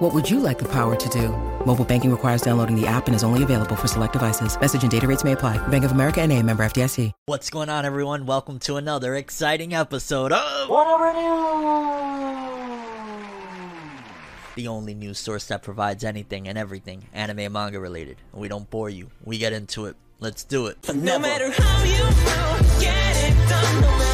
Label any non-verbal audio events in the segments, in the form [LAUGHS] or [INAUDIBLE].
What would you like the power to do? Mobile banking requires downloading the app and is only available for select devices. Message and data rates may apply. Bank of America and a member FDIC. What's going on, everyone? Welcome to another exciting episode of Whatever News. the only news source that provides anything and everything anime and manga related. We don't bore you. We get into it. Let's do it. No matter how you move, get it done. No matter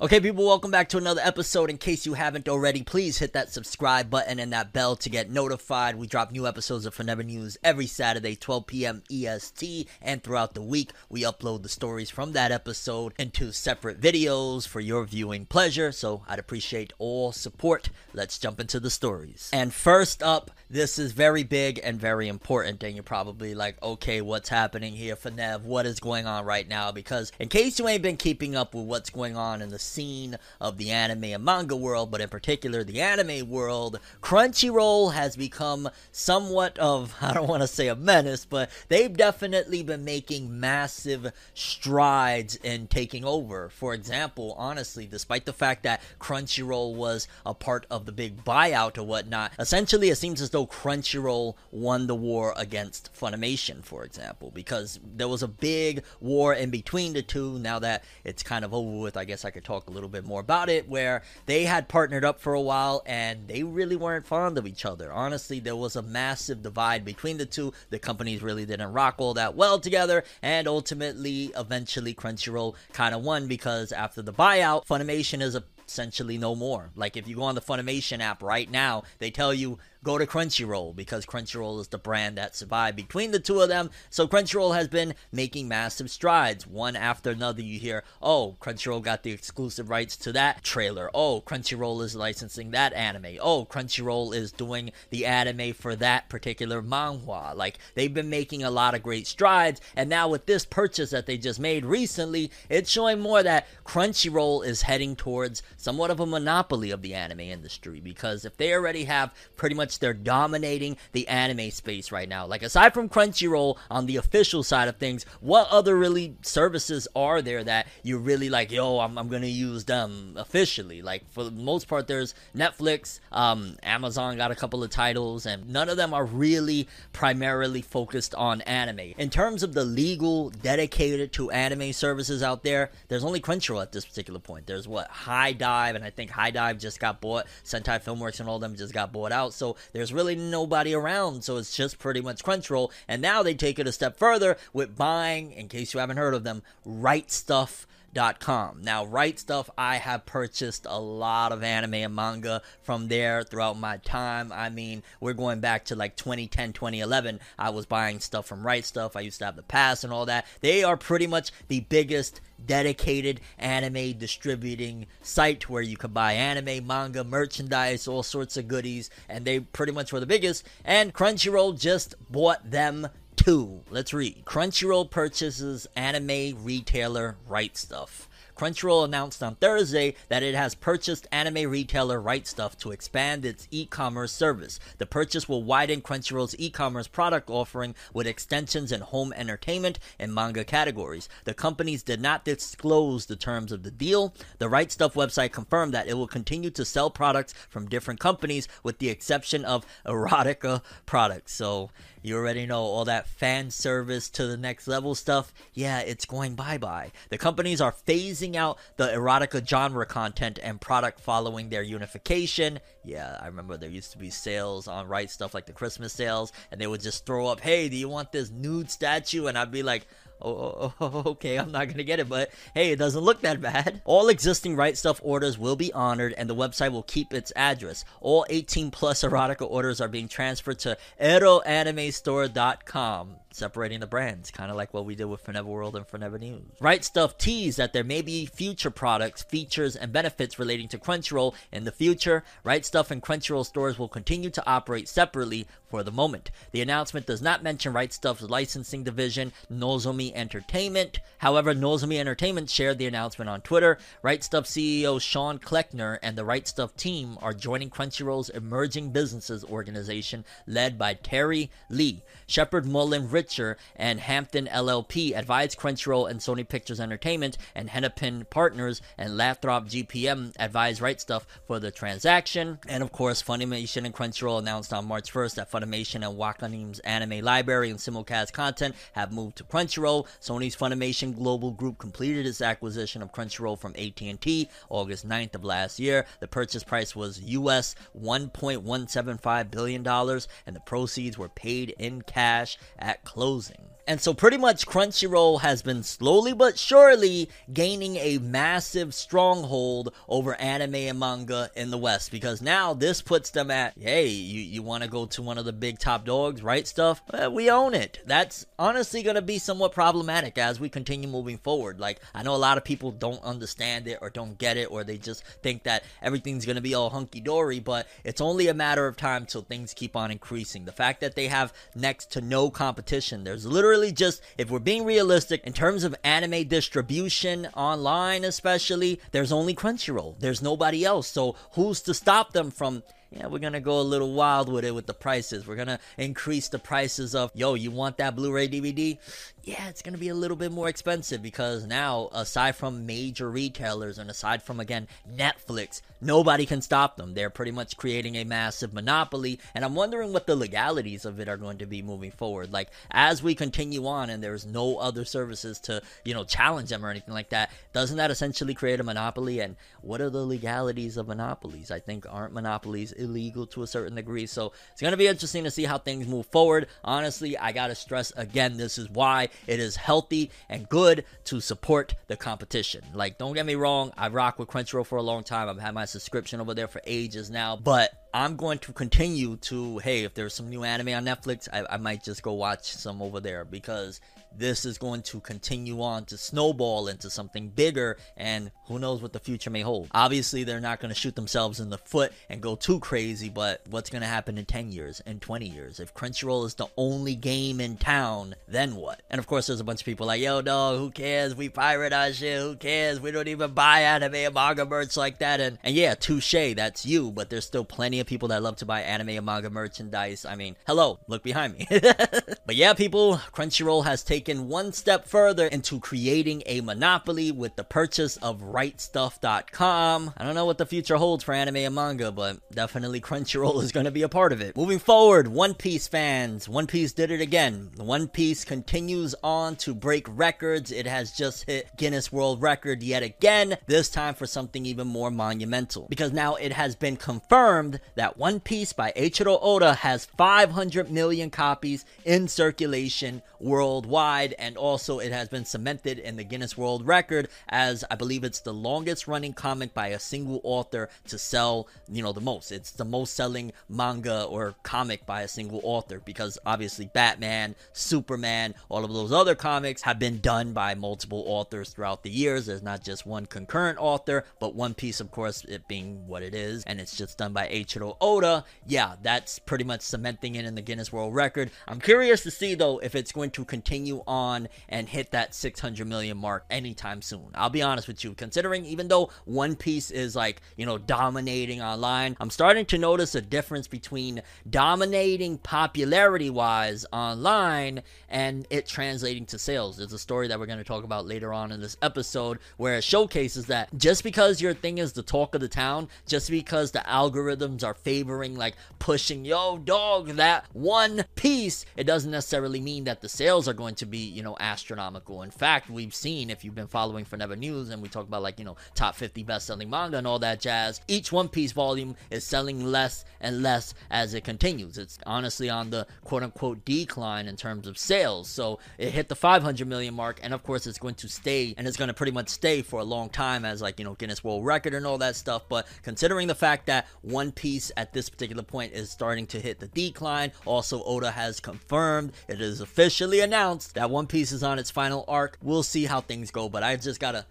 Okay, people, welcome back to another episode. In case you haven't already, please hit that subscribe button and that bell to get notified. We drop new episodes of Forever News every Saturday, 12 p.m. EST, and throughout the week, we upload the stories from that episode into separate videos for your viewing pleasure. So I'd appreciate all support. Let's jump into the stories. And first up, this is very big and very important, and you're probably like, okay, what's happening here, Fanev? What is going on right now? Because in case you ain't been keeping up with what's going on in the scene of the anime and manga world, but in particular the anime world, Crunchyroll has become somewhat of, [LAUGHS] I don't want to say a menace, but they've definitely been making massive strides in taking over. For example, honestly, despite the fact that Crunchyroll was a part of the big buyout or whatnot, essentially it seems as though Crunchyroll won the war against Funimation, for example, because there was a big war in between the two. Now that it's kind of over with, I guess I could talk a little bit more about it, where they had partnered up for a while and they really weren't fond of each other. Honestly, there was a massive divide between the two. The companies really didn't rock all that well together, and ultimately, eventually, Crunchyroll kind of won because after the buyout, Funimation is essentially no more. Like if you go on the Funimation app right now, they tell you go to Crunchyroll because Crunchyroll is the brand that survived between the two of them. So Crunchyroll has been making massive strides. One after another, you hear, oh, Crunchyroll got the exclusive rights to that trailer. Oh, Crunchyroll is licensing that anime. Oh, Crunchyroll is doing the anime for that particular manhwa. Like they've been making a lot of great strides. And now with this purchase that they just made recently, it's showing more that Crunchyroll is heading towards somewhat of a monopoly of the anime industry because if they already have pretty much they're dominating the anime space right now. Like aside from Crunchyroll on the official side of things, what other really services are there that you're really like, yo, I'm, I'm gonna use them officially? Like for the most part, there's Netflix, um, Amazon got a couple of titles, and none of them are really primarily focused on anime. In terms of the legal dedicated to anime services out there, there's only Crunchyroll at this particular point. There's what HIDIVE, and I think HIDIVE just got bought. Sentai Filmworks and all them just got bought out. So there's really nobody around, so it's just pretty much Crunchyroll. And now they take it a step further with buying, in case you haven't heard of them, Right Stuf. Now, Right Stuf, I have purchased a lot of anime and manga from there throughout my time. I mean, we're going back to like 2010, 2011. I was buying stuff from Right Stuf. I used to have the pass and all that. They are pretty much the biggest dedicated anime distributing site where you can buy anime, manga, merchandise, all sorts of goodies, and they pretty much were the biggest. And Crunchyroll just bought them too. Let's read. Crunchyroll purchases anime retailer Right Stuf. Crunchyroll announced on Thursday that it has purchased anime retailer Right Stuf to expand its e commerce service. The purchase will widen Crunchyroll's e commerce product offering with extensions in home entertainment and manga categories. The companies did not disclose the terms of the deal. The Right Stuf website confirmed that it will continue to sell products from different companies with the exception of erotica products. So, you already know all that fan service to the next level stuff. Yeah, it's going bye bye. The companies are phasing out the erotica genre content and product following their unification. Yeah, I remember there used to be sales on right stuff like the Christmas sales, and they would just throw up, "Hey, do you want this nude statue?" And I'd be like, Oh, oh, oh [LAUGHS] okay, I'm not gonna get it, but hey, it doesn't look that bad. All existing Right Stuf orders will be honored, and the website will keep its address. All 18 plus erotica orders are being transferred to eroanimestore.com. separating the brands, kind of like what we did with Forever World and Forever News. Right Stuf teased that there may be future products, features, and benefits relating to Crunchyroll in the future. Right Stuf and Crunchyroll stores will continue to operate separately for the moment. The announcement does not mention Right Stuf's licensing division, Nozomi Entertainment. However, Nozomi Entertainment shared the announcement on Twitter. Right Stuf CEO Sean Kleckner and the Right Stuf team are joining Crunchyroll's Emerging Businesses organization led by Terry Li. Sheppard Mullin Richter and Hampton LLP advised Crunchyroll and Sony Pictures Entertainment and Hennepin Partners and Lathrop GPM advised Right Stuf for the transaction. And of course, Funimation and Crunchyroll announced on March 1st that Funimation and Wakanim's anime library and simulcast content have moved to Crunchyroll. Sony's Funimation Global Group completed its acquisition of Crunchyroll from AT&T August 9th of last year. The purchase price was US 1.175 billion dollars and the proceeds were paid in cash at closing. And so, pretty much, Crunchyroll has been slowly but surely gaining a massive stronghold over anime and manga in the West because now this puts them at hey, you, you want to go to one of the big top dogs, right? Stuff? Well, we own it. That's honestly going to be somewhat problematic as we continue moving forward. Like, I know a lot of people don't understand it or don't get it or they just think that everything's going to be all hunky dory, but it's only a matter of time till things keep on increasing. The fact that they have next to no competition, there's literally just, if we're being realistic, in terms of anime distribution online, especially, there's only Crunchyroll. There's nobody else. So who's to stop them from yeah, we're gonna go a little wild with it with the prices. We're gonna increase the prices of, yo, you want that Blu ray DVD? Yeah, it's gonna be a little bit more expensive because now, aside from major retailers and aside from, again, Netflix, nobody can stop them. They're pretty much creating a massive monopoly, and I'm wondering what the legalities of it are going to be moving forward. Like, as we continue on and there's no other services to, you know, challenge them or anything like that, doesn't that essentially create a monopoly? And what are the legalities of monopolies? I think aren't monopolies illegal to a certain degree. So it's going to be interesting to see how things move forward. Honestly, I got to stress again, this is why it is healthy and good to support the competition. Like, don't get me wrong, I rock with Crunchyroll for a long time. I've had my subscription over there for ages now, but I'm going to continue to, hey, if there's some new anime on Netflix, I, I might just go watch some over there because this is going to continue on to snowball into something bigger, and who knows what the future may hold. Obviously, they're not going to shoot themselves in the foot and go too crazy, but what's going to happen in 10 years, in 20 years? If Crunchyroll is the only game in town, then what? And of course, there's a bunch of people like, yo, dog, who cares? We pirate our shit, who cares? We don't even buy anime and manga merch like that. And, and yeah, touche, that's you, but there's still plenty of people that love to buy anime and manga merchandise. I mean, hello, look behind me. [LAUGHS] but yeah, people, Crunchyroll has taken one step further into creating a monopoly with the purchase of rightstuff.com. I don't know what the future holds for anime and manga, but definitely Crunchyroll is going to be a part of it. Moving forward, One Piece fans, One Piece did it again. One Piece continues on to break records. It has just hit Guinness World Record yet again, this time for something even more monumental. Because now it has been confirmed that One Piece by Eiichiro Oda has 500 million copies in circulation worldwide, and also it has been cemented in the Guinness World Record as I believe it's the longest running comic by a single author to sell, you know, the most. It's the most selling manga or comic by a single author because obviously Batman, Superman, all of those other comics have been done by multiple authors throughout the years. There's not just one concurrent author, but One Piece, of course, it being what it is, and it's just done by Eiichiro Oda. Yeah, that's pretty much cementing it in the Guinness World Record. I'm curious to see though if it's going to continue on and hit that 600 million mark anytime soon. I'll be honest with you, considering even though One Piece is like, you know, dominating online, I'm starting to notice a difference between dominating popularity wise online and it translating to sales. There's a story that we're going to talk about later on in this episode where it showcases that just because your thing is the talk of the town, just because the algorithms are favoring, like pushing, yo, dog, that one piece, it doesn't necessarily mean that the sales are going to be, you know, astronomical. In fact, we've seen, if you've been following Forever News and we talk about, like, you know, top 50 best selling manga and all that jazz, each One Piece volume is selling less and less as it continues. It's honestly on the quote unquote decline in terms of sales. So it hit the 500 million mark, and of course, it's going to stay and it's going to pretty much stay for a long time as, like, you know, Guinness World Record and all that stuff. But considering the fact that One Piece At this particular point is starting to hit the decline. Also, Oda has confirmed it is officially announced that One Piece is on its final arc. We'll see how things go, but I just gotta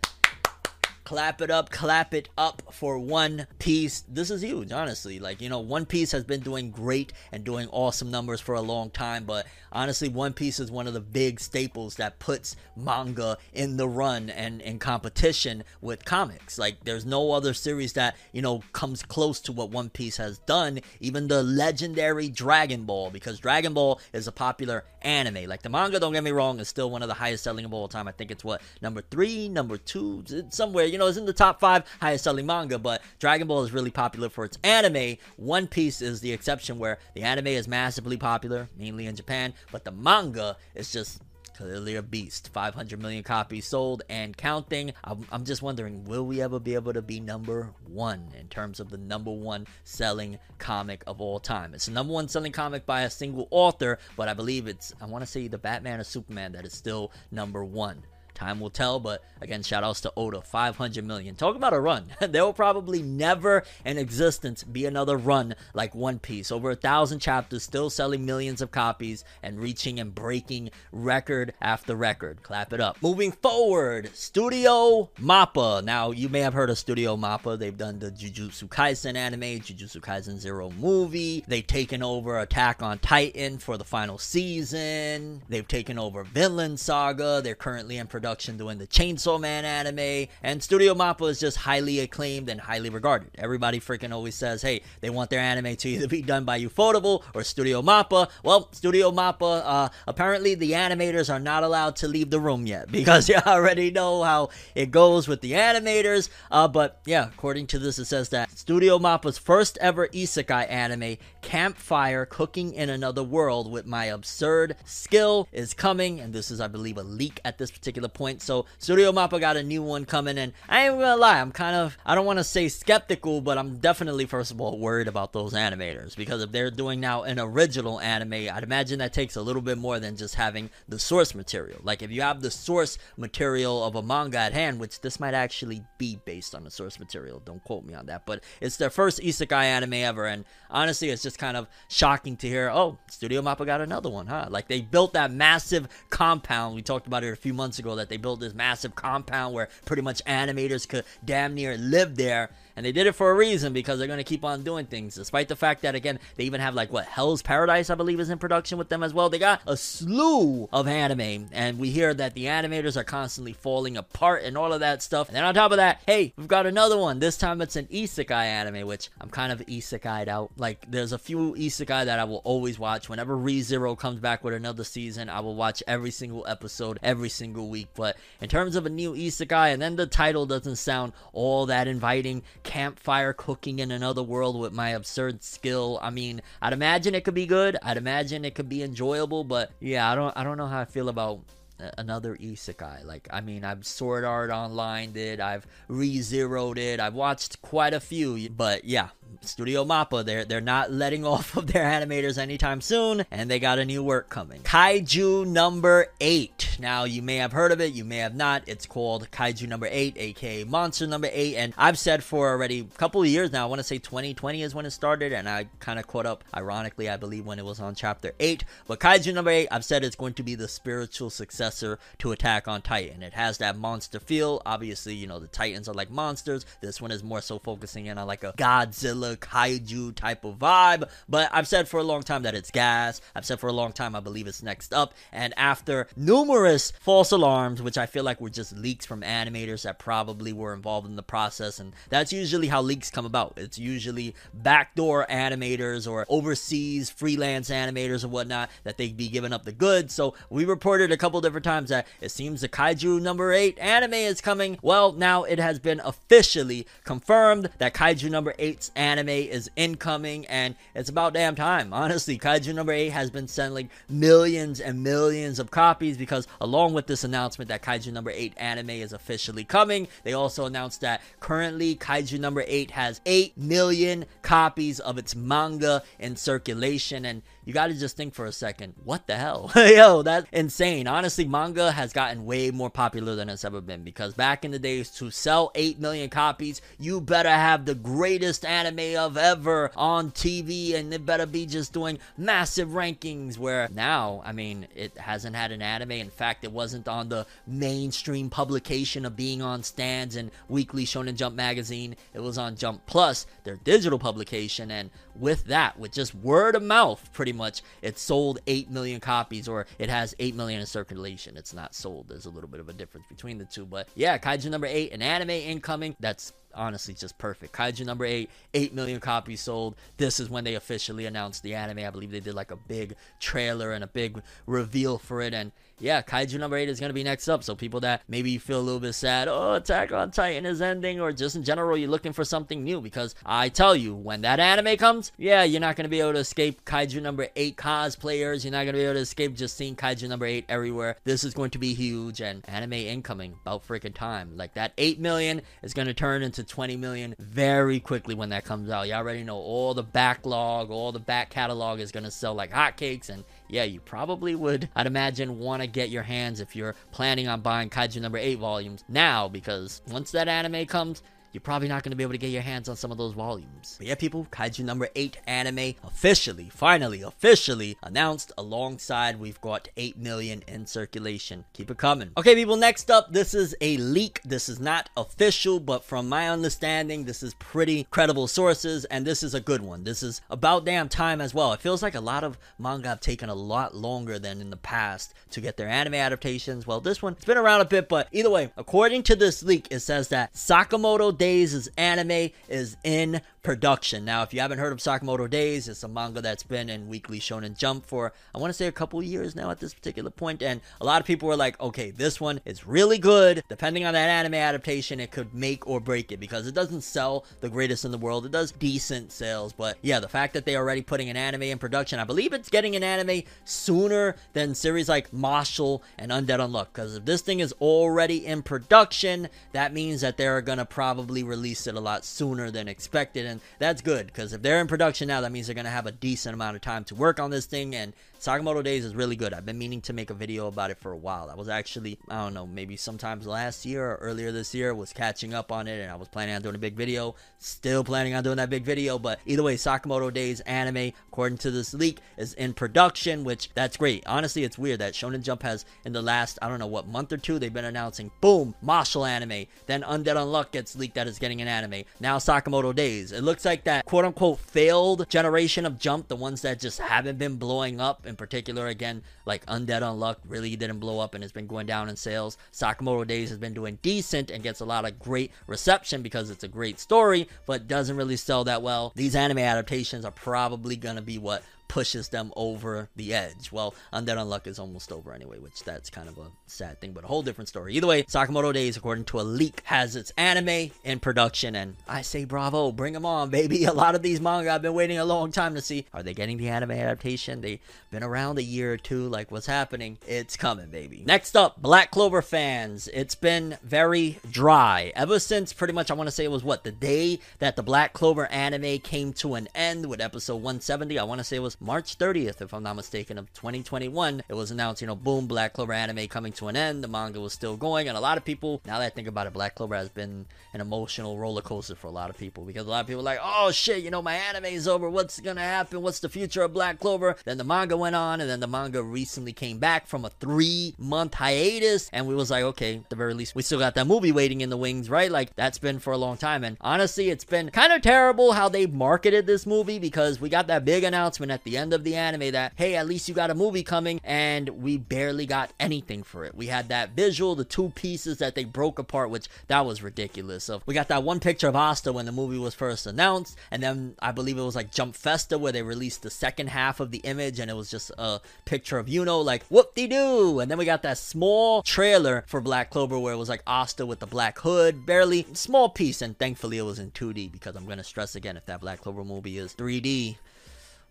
clap it up, clap it up for One Piece. This is huge, honestly. Like, you know, One Piece has been doing great and doing awesome numbers for a long time, but honestly, One Piece is one of the big staples that puts manga in the run and in competition with comics. Like, there's no other series that, you know, comes close to what One Piece has done, even the legendary Dragon Ball, because Dragon Ball is a popular anime. Like, the manga, don't get me wrong, is still one of the highest selling of all time. I think it's what, number three, number two, somewhere, you know, it's in the top five highest selling manga, but Dragon Ball is really popular for its anime. One Piece is the exception where the anime is massively popular, mainly in Japan, but the manga is just clearly a beast 500 million copies sold and counting. I'm, I'm, just wondering will we ever be able to be number one in terms of the number one selling comic of all time? It's the number one selling comic by a single author but i believe it's i want to say the batman or superman that is still number one Time will tell, but again, shout outs to Oda, 500 million. Talk about a run. [LAUGHS] there will probably never in existence be another run like One Piece. Over a thousand chapters, still selling millions of copies and reaching and breaking record after record. Clap it up. Moving forward, Studio Mappa. Now, you may have heard of Studio Mappa. They've done the Jujutsu Kaisen anime, Jujutsu Kaisen Zero movie. They've taken over Attack on Titan for the final season. They've taken over Vinland Saga. They're currently in production production doing the Chainsaw Man anime, and Studio Mappa is just highly acclaimed and highly regarded. Everybody freaking always says, hey, they want their anime to either be done by Ufotable or Studio Mappa. Well, Studio Mappa, uh, apparently the animators are not allowed to leave the room yet [LAUGHS] because you already know how it goes with the animators. Uh, but yeah, according to this, it says that Studio Mappa's first ever isekai anime, Campfire Cooking in Another World with My Absurd Skill, is coming, and this is, I believe, a leak at this particular point. So Studio Mappa got a new one coming, and I ain't gonna lie, I'm kind of I don't want to say skeptical, but I'm definitely first of all worried about those animators because if they're doing now an original anime, I'd imagine that takes a little bit more than just having the source material. Like if you have the source material of a manga at hand, which this might actually be based on the source material, don't quote me on that, but it's their first isekai anime ever, and honestly, it's just kind of shocking to hear, oh, Studio Mappa got another one, huh? Like they built that massive compound. We talked about it a few months ago that they built this massive compound where pretty much animators could damn near live there. And they did it for a reason because they're going to keep on doing things. Despite the fact that, again, they even have like what Hell's Paradise, I believe, is in production with them as well. They got a slew of anime. And we hear that the animators are constantly falling apart and all of that stuff. And then on top of that, hey, we've got another one. This time it's an isekai anime, which I'm kind of isekai'd out. Like, there's a few isekai that I will always watch. Whenever ReZero comes back with another season, I will watch every single episode every single week. But in terms of a new isekai, and then the title doesn't sound all that inviting campfire cooking in another world with my absurd skill. I mean, I'd imagine it could be good. I'd imagine it could be enjoyable, but yeah, I don't I don't know how I feel about uh, another isekai. Like, I mean, I've Sword Art Online did, I've re-zeroed it, I've watched quite a few, but yeah, Studio Mappa, they're they're not letting [LAUGHS] off of their animators anytime soon, and they got a new work coming. Kaiju number eight. Now you may have heard of it, you may have not. It's called Kaiju number eight, aka Monster number eight, and I've said for already a couple of years now. I want to say 2020 is when it started, and I kind of caught up. Ironically, I believe when it was on chapter eight. But Kaiju number eight, I've said it's going to be the spiritual successor to Attack on Titan. It has that monster feel. Obviously, you know the Titans are like monsters. This one is more so focusing in on like a Godzilla kaiju type of vibe. But I've said for a long time that it's gas. I've said for a long time I believe it's next up. And after numerous false alarms, which I feel like were just leaks from animators that probably were involved in the process, and that's usually how leaks come about. It's usually backdoor animators or overseas freelance animators or whatnot that they'd be giving up the goods. So we reported a couple different times that it seems the Kaiju number 8 anime is coming. Well, now it has been officially confirmed that Kaiju number 8's anime is incoming and it's about damn time. Honestly, Kaiju number 8 has been selling millions and millions of copies because along with this announcement that Kaiju number 8 anime is officially coming, they also announced that currently Kaiju number 8 has 8 million copies of its manga in circulation and you got to just think for a second, what the hell? [LAUGHS] Yo, that's insane. Honestly, manga has gotten way more popular than it's ever been because back in the days, to sell 8 million copies, you better have the greatest anime of ever on TV and it better be just doing massive rankings. Where now, I mean, it hasn't had an anime. In fact, it wasn't on the mainstream publication of being on stands and Weekly Shonen Jump magazine. It was on Jump Plus, their digital publication, and with that, with just word of mouth, pretty much, it sold 8 million copies, or it has 8 million in circulation. It's not sold. There's a little bit of a difference between the two. But yeah, Kaiju number 8, an anime incoming. That's honestly just perfect. Kaiju number 8, 8 million copies sold. This is when they officially announced the anime. I believe they did like a big trailer and a big reveal for it. And yeah, Kaiju number 8 is going to be next up. So people that maybe you feel a little bit sad, oh, Attack on Titan is ending, or just in general, you're looking for something new. Because I tell you, when that anime comes, yeah, you're not going to be able to escape Kaiju number 8 cosplayers. You're not going to be able to escape just seeing Kaiju number 8 everywhere. This is going to be huge and anime incoming about freaking time. Like that 8 million is going to turn into 20 million very quickly when that comes out. You already know all the backlog, all the back catalog is going to sell like hotcakes and yeah, you probably would, I'd imagine, want to get your hands if you're planning on buying Kaiju number 8 volumes now, because once that anime comes, you're probably not going to be able to get your hands on some of those volumes. But yeah, people, Kaiju number 8 anime officially, finally, officially announced alongside we've got 8 million in circulation. Keep it coming. Okay, people, next up, this is a leak. This is not official, but from my understanding, this is pretty credible sources, and this is a good one. This is about damn time as well. It feels like a lot of manga have taken a lot longer than in the past to get their anime adaptations. Well, this one, it's been around a bit, but either way, according to this leak, it says that Sakamoto Days' anime is in production. Now, if you haven't heard of Sakamoto Days, it's a manga that's been in Weekly Shonen Jump for, I want to say, a couple years now at this particular point, and a lot of people were like, okay, this one is really good. Depending on that anime adaptation, it could make or break it because it doesn't sell the greatest in the world. It does decent sales, but yeah, the fact that they're already putting an anime in production, I believe it's getting an anime sooner than series like Mashle and Undead Unluck, because if this thing is already in production, that means that they're gonna probably release it a lot sooner than expected, and that's good because if they're in production now, that means they're gonna have a decent amount of time to work on this thing. And Sakamoto Days is really good. I've been meaning to make a video about it for a while. I was actually, I don't know, maybe sometimes last year or earlier this year, was catching up on it, and I was planning on doing a big video. Still planning on doing that big video, but either way, Sakamoto Days anime, according to this leak, is in production, which that's great. Honestly, it's weird that Shonen Jump has in the last, I don't know what month or two, they've been announcing, boom, Mashle anime. Then Undead Unluck gets leaked that it's getting an anime. Now Sakamoto Days. It looks like that quote unquote failed generation of Jump, the ones that just haven't been blowing up. In particular, again, like Undead Unluck really didn't blow up and it's been going down in sales. Sakamoto Days has been doing decent and gets a lot of great reception because it's a great story, but doesn't really sell that well. These anime adaptations are probably gonna be what pushes them over the edge. Well, Undead Unluck is almost over anyway, which that's kind of a sad thing, but a whole different story. Either way, Sakamoto Days, according to a leak, has its anime in production, and I say bravo, bring them on, baby. [LAUGHS] A lot of these manga I've been waiting a long time to see. Are they getting the anime adaptation? They've been around a year or two, like what's happening? It's coming, baby. Next up, Black Clover fans. It's been very dry ever since pretty much I want to say it was what the day that the Black Clover anime came to an end with episode 170. I want to say it was March 30th, if I'm not mistaken, of 2021. It was announced, you know, boom, Black Clover anime coming to an end. The manga was still going, and a lot of people, now that I think about it, Black Clover has been an emotional roller coaster for a lot of people because a lot of people are like, oh shit, you know, my anime is over. What's gonna happen? What's the future of Black Clover? Then the manga went on, and then the manga recently came back from a three month hiatus, and we was like, okay, at the very least, we still got that movie waiting in the wings, right? Like that's been for a long time, and honestly, it's been kind of terrible how they marketed this movie because we got that big announcement at the end of the anime that, hey, at least you got a movie coming, and we barely got anything for it. We had that visual, the two pieces that they broke apart, which that was ridiculous. So we got that one picture of Asta when the movie was first announced, and then I believe it was like Jump Festa where they released the second half of the image, and it was just a picture of Yuno like whoop de doo, and then we got that small trailer for Black Clover where it was like Asta with the black hood, barely small piece, and thankfully it was in 2D because I'm gonna stress again if that Black Clover movie is 3D.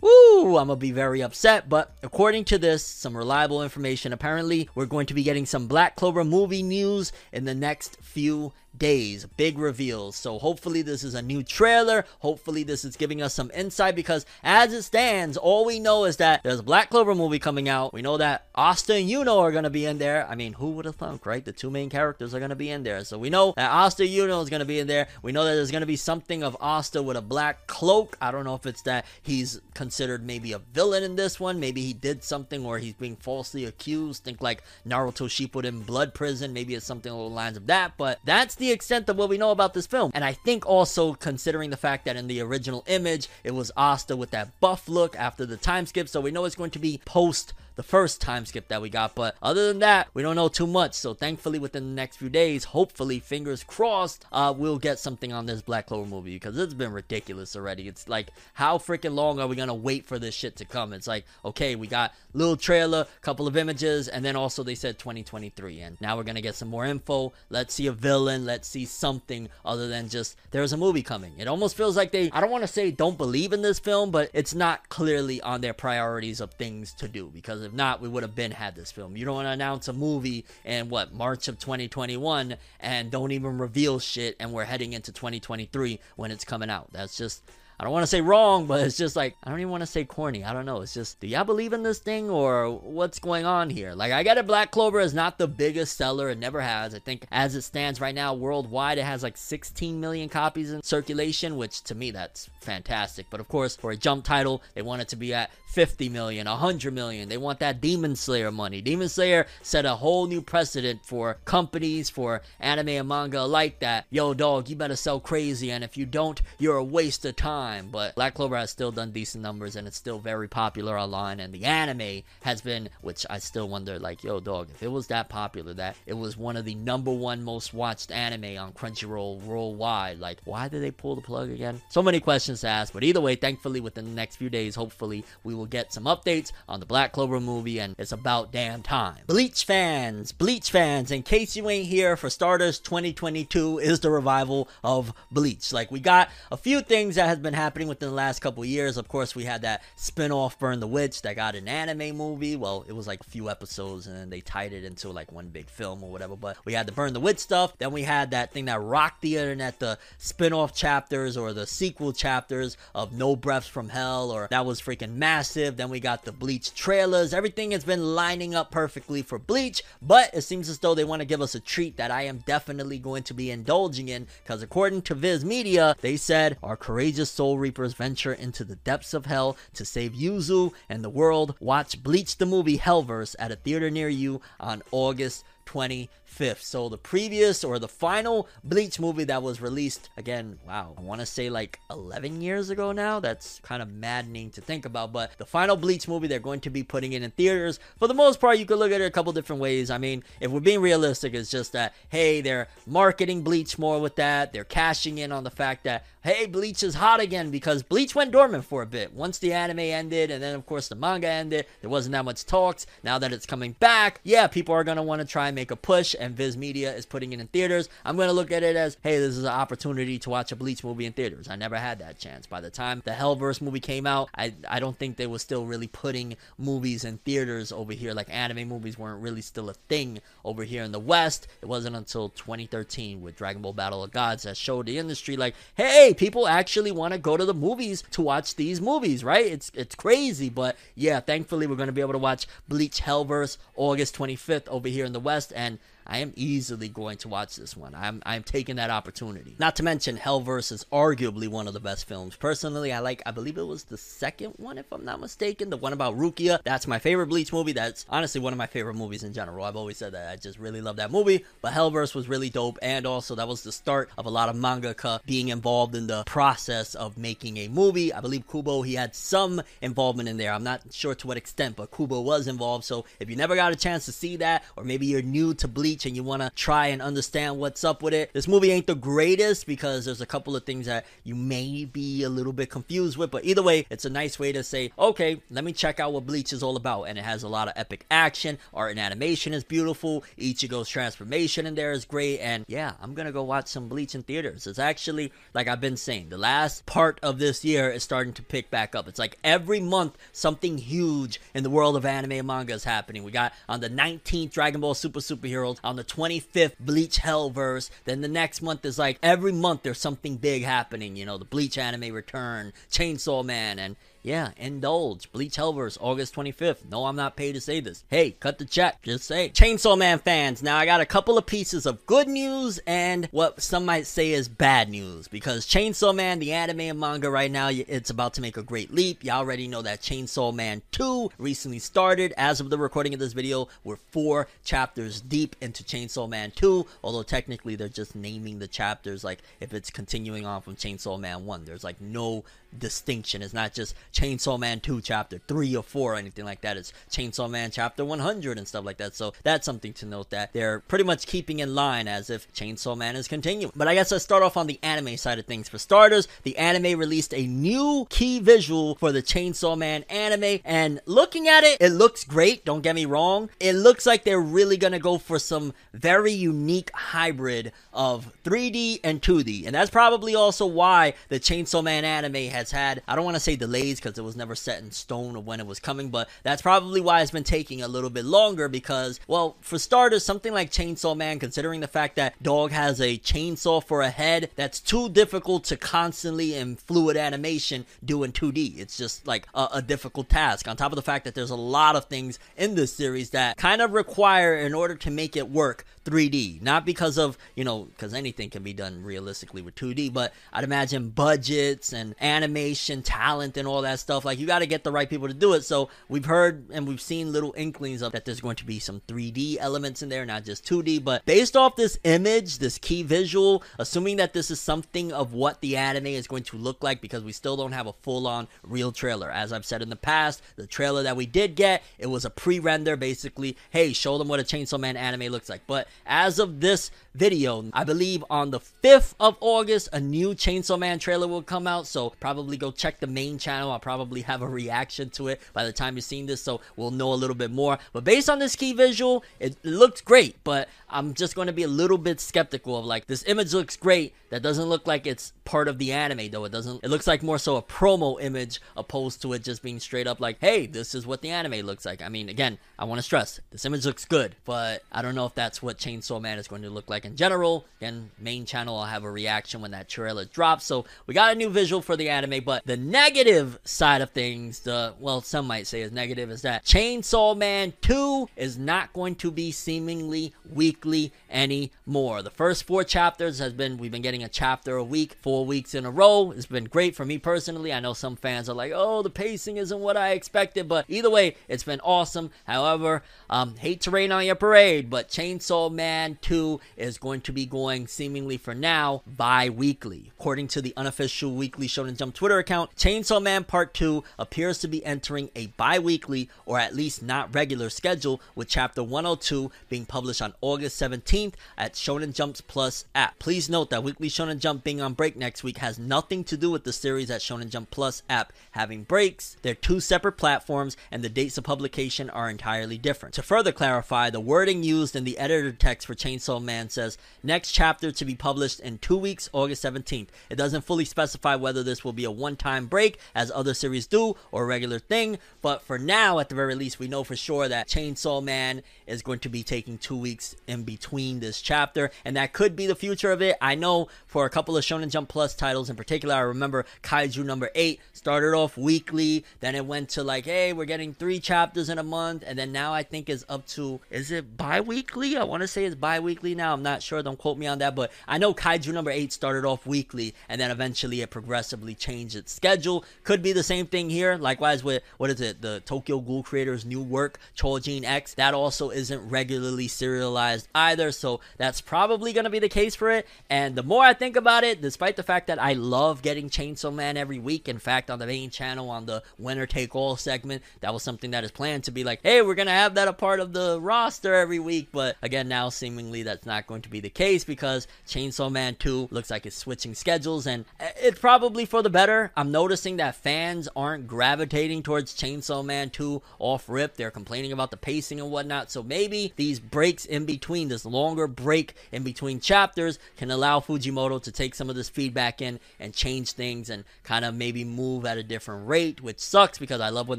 Woo! I'm gonna be very upset, but according to this, some reliable information, apparently we're going to be getting some Black Clover movie news in the next few days. Big reveals. So hopefully this is a new trailer. Hopefully this is giving us some insight because as it stands, all we know is that there's a Black Clover movie coming out. We know that Asta and Yuno are gonna be in there. I mean, who would have thunk, right? The two main characters are gonna be in there. So we know that Asta Yuno is gonna be in there. We know that there's gonna be something of Asta with a black cloak. I don't know if it's that he's considered maybe a villain in this one. Maybe he did something or he's being falsely accused. Think like Naruto Shippuden Blood Prison. Maybe it's something along the lines of that. But that's the extent of what we know about this film. And I think also considering the fact that in the original image it was Asta with that buff look after the time skip, so we know it's going to be post the first time skip that we got. But other than that, we don't know too much. So thankfully, within the next few days, hopefully, fingers crossed, uh, we'll get something on this Black Clover movie because it's been ridiculous already. It's like, how freaking long are we gonna wait for this shit to come? It's like, okay, we got little trailer, couple of images, and then also they said 2023, and now we're gonna get some more info. Let's see a villain. Let's see something other than just there's a movie coming. It almost feels like they, I don't want to say don't believe in this film, but it's not clearly on their priorities of things to do because if not, we would have been had this film. You don't want to announce a movie in what March of 2021 and don't even reveal shit, and we're heading into 2023 when it's coming out. That's just. I don't want to say wrong, but it's just like I don't even want to say corny. I don't know. It's just do y'all believe in this thing or what's going on here? Like I get it, Black Clover is not the biggest seller. It never has. I think as it stands right now worldwide, it has like 16 million copies in circulation, which to me that's fantastic. But of course, for a jump title, they want it to be at 50 million, 100 million. They want that Demon Slayer money. Demon Slayer set a whole new precedent for companies, for anime and manga like that. Yo, dog, you better sell crazy, and if you don't, you're a waste of time. But Black Clover has still done decent numbers, and it's still very popular online. And the anime has been, which I still wonder, like, yo, dog, if it was that popular, that it was one of the number one most watched anime on Crunchyroll worldwide, like, why did they pull the plug again? So many questions to ask. But either way, thankfully, within the next few days, hopefully, we will get some updates on the Black Clover movie, and it's about damn time. Bleach fans, Bleach fans, in case you ain't here, for starters, 2022 is the revival of Bleach. Like, we got a few things that has been happening within the last couple years. Of course, we had that spin off Burn the Witch that got an anime movie. Well, it was like a few episodes, and then they tied it into like one big film or whatever. But we had the Burn the Witch stuff. Then we had that thing that rocked the internet, the spin off chapters or the sequel chapters of No Breaths from Hell, or that was freaking massive. Then we got the Bleach trailers. Everything has been lining up perfectly for Bleach, but it seems as though they want to give us a treat that I am definitely going to be indulging in because according to Viz Media, they said our courageous Soul Reapers venture into the depths of hell to save Yuzu and the world. Watch Bleach the movie Hellverse at a theater near you on August 25th. So the previous or the final Bleach movie that was released again, wow, I want to say like 11 years ago now. That's kind of maddening to think about, but the final Bleach movie they're going to be putting it in theaters. For the most part, you could look at it a couple different ways. I mean, if we're being realistic, it's just that hey, they're marketing Bleach more with that. They're cashing in on the fact that hey, Bleach is hot again because Bleach went dormant for a bit. Once the anime ended and then of course the manga ended, there wasn't that much talks. Now that it's coming back, yeah, people are going to want to try and make a push and Viz Media is putting it in theaters. I'm going to look at it as, hey, this is an opportunity to watch a Bleach movie in theaters. I never had that chance. By the time the Hellverse movie came out, I, I don't think they were still really putting movies in theaters over here. Like anime movies weren't really still a thing over here in the West. It wasn't until 2013 with Dragon Ball Battle of Gods that showed the industry like, hey, people actually want to go to the movies to watch these movies, right? It's it's crazy, but yeah, thankfully we're going to be able to watch Bleach Hellverse August 25th over here in the West and I am easily going to watch this one. I'm I'm taking that opportunity. Not to mention Hellverse is arguably one of the best films. Personally, I like I believe it was the second one if I'm not mistaken, the one about Rukia. That's my favorite Bleach movie. That's honestly one of my favorite movies in general. I've always said that. I just really love that movie. But Hellverse was really dope and also that was the start of a lot of mangaka being involved in the process of making a movie. I believe Kubo he had some involvement in there. I'm not sure to what extent, but Kubo was involved. So if you never got a chance to see that or maybe you're new to Bleach and you want to try and understand what's up with it. This movie ain't the greatest because there's a couple of things that you may be a little bit confused with, but either way, it's a nice way to say, okay, let me check out what Bleach is all about. And it has a lot of epic action, art and animation is beautiful, Ichigo's transformation in there is great, and yeah, I'm gonna go watch some Bleach in theaters. It's actually, like I've been saying, the last part of this year is starting to pick back up. It's like every month something huge in the world of anime and manga is happening. We got on the 19th Dragon Ball Super Superheroes on the 25th, Bleach Hellverse. Then the next month is like every month there's something big happening. You know, the Bleach anime return, Chainsaw Man, and yeah, indulge. Bleach Hellverse, August 25th. No, I'm not paid to say this. Hey, cut the check. Just say. Chainsaw Man fans, now I got a couple of pieces of good news and what some might say is bad news. Because Chainsaw Man, the anime and manga right now, it's about to make a great leap. Y'all already know that Chainsaw Man 2 recently started. As of the recording of this video, we're four chapters deep into Chainsaw Man 2. Although technically they're just naming the chapters like if it's continuing on from Chainsaw Man 1. There's like no distinction. It's not just Chainsaw Man 2 chapter 3 or 4 or anything like that. It's Chainsaw Man chapter 100 and stuff like that. So that's something to note that they're pretty much keeping in line as if Chainsaw Man is continuing. But I guess let's start off on the anime side of things. For starters, the anime released a new key visual for the Chainsaw Man anime and looking at it, it looks great. Don't get me wrong. It looks like they're really going to go for some very unique hybrid of 3D and 2D. And that's probably also why the Chainsaw Man anime has had, I don't want to say delays because it was never set in stone of when it was coming, but that's probably why it's been taking a little bit longer because, well, for starters, something like Chainsaw Man, considering the fact that Dog has a chainsaw for a head, that's too difficult to constantly in fluid animation do in 2D. It's just like a, a difficult task. On top of the fact that there's a lot of things in this series that kind of require, in order to make it work, 3D. Not because of, you know, because anything can be done realistically with 2D, but I'd imagine budgets and animation, talent, and all that stuff. Like, you got to get the right people to do it. So, we've heard and we've seen little inklings of that there's going to be some 3D elements in there, not just 2D. But based off this image, this key visual, assuming that this is something of what the anime is going to look like, because we still don't have a full on real trailer. As I've said in the past, the trailer that we did get, it was a pre render basically. Hey, show them what a Chainsaw Man anime looks like. But as of this video, I believe on the 5th of August, a new Chainsaw Man trailer will come out. So probably go check the main channel. I'll probably have a reaction to it by the time you're seeing this. So we'll know a little bit more. But based on this key visual, it, it looks great. But I'm just going to be a little bit skeptical of like, this image looks great. That doesn't look like it's part of the anime though. It doesn't, it looks like more so a promo image opposed to it just being straight up like, hey, this is what the anime looks like. I mean, again, I want to stress this image looks good, but I don't know if that's what Chainsaw Man is going to look like in general. Again, main channel, I'll have a reaction when that trailer drops. So we got a new visual for the anime, but the negative side of things, the well, some might say is negative, is that Chainsaw Man 2 is not going to be seemingly weekly anymore. The first four chapters has been we've been getting a chapter a week, four weeks in a row. It's been great for me personally. I know some fans are like, oh, the pacing isn't what I expected, but either way, it's been awesome. However, um, hate to rain on your parade, but Chainsaw Man 2 is going to be going seemingly for now bi-weekly. According to the unofficial weekly Shonen Jump Twitter account, Chainsaw Man Part 2 appears to be entering a bi-weekly or at least not regular schedule with chapter 102 being published on August 17th at Shonen Jump's Plus app. Please note that Weekly Shonen Jump being on break next week has nothing to do with the series at Shonen Jump Plus app having breaks. They're two separate platforms and the dates of publication are entirely different. To further clarify, the wording used in the editor text for Chainsaw Man says next chapter to be published in two weeks, August 17th. It doesn't fully specify whether this will be a one time break, as other series do, or a regular thing, but for now, at the very least, we know for sure that Chainsaw Man is going to be taking two weeks in between this chapter, and that could be the future of it. I know for a couple of Shonen Jump Plus titles in particular, I remember Kaiju number 8 started off weekly, then it went to like, hey, we're getting three chapters in a month, and then now I think is up to, is it bi weekly? I want to say it's bi weekly now. I'm not sure. Don't quote me on that, but I know Kaiju number 8 started off weekly, and then eventually it progressively changed its schedule. Could be the same thing here. Likewise, with what is it, the Tokyo Ghoul creators' new work, Chojin X, that also isn't regularly serialized either, so that's probably going to be the case for it. And the more I think about it, despite the fact that I love getting Chainsaw Man every week, in fact, on the main channel, on the winner take all segment, that was something that is planned to be like, hey, we're going to have that a part of the roster every week. But again, now seemingly that's not going to be the case because Chainsaw Man 2 looks like it's switching schedules, and it's probably for the better. I'm noticing that fans aren't gravitating towards Chainsaw Man 2 off rip. They're complaining about the pacing and whatnot. So maybe these breaks in between, this longer break in between chapters, can allow Fujimoto to take some of this feedback in and change things and kind of maybe move at a different rate, which sucks because I love when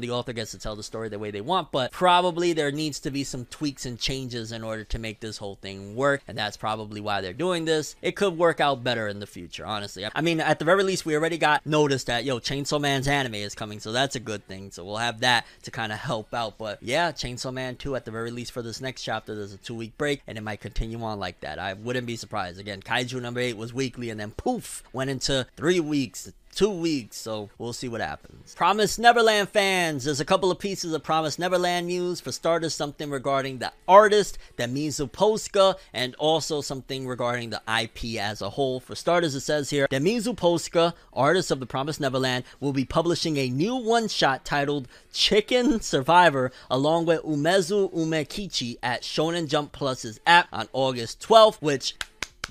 the author gets to tell the story the way they want. But probably there needs to be some tweaks and changes in order to make this whole thing work. And that's probably why they're doing this. It could work out better in the future, honestly. I mean, at the very least, we already got noticed that, yo, Chainsaw Man's anime is coming. So that's a good thing. So we'll have that to kind of help out. But yeah, Chainsaw Man 2 at the very least for this next chapter, there's a two week break and it might continue on like that. I wouldn't be surprised. Again, Kaiju number 8 was weekly and then poof, went into three weeks two weeks, so we'll see what happens. Promise Neverland fans, there's a couple of pieces of Promise Neverland news. For starters, something regarding the artist, Demizu Posuka, and also something regarding the IP as a whole. For starters, it says here, Demizu Posuka, artist of the Promise Neverland, will be publishing a new one-shot titled Chicken Survivor along with Umezu Umekichi at Shonen Jump Plus's app on August 12th, which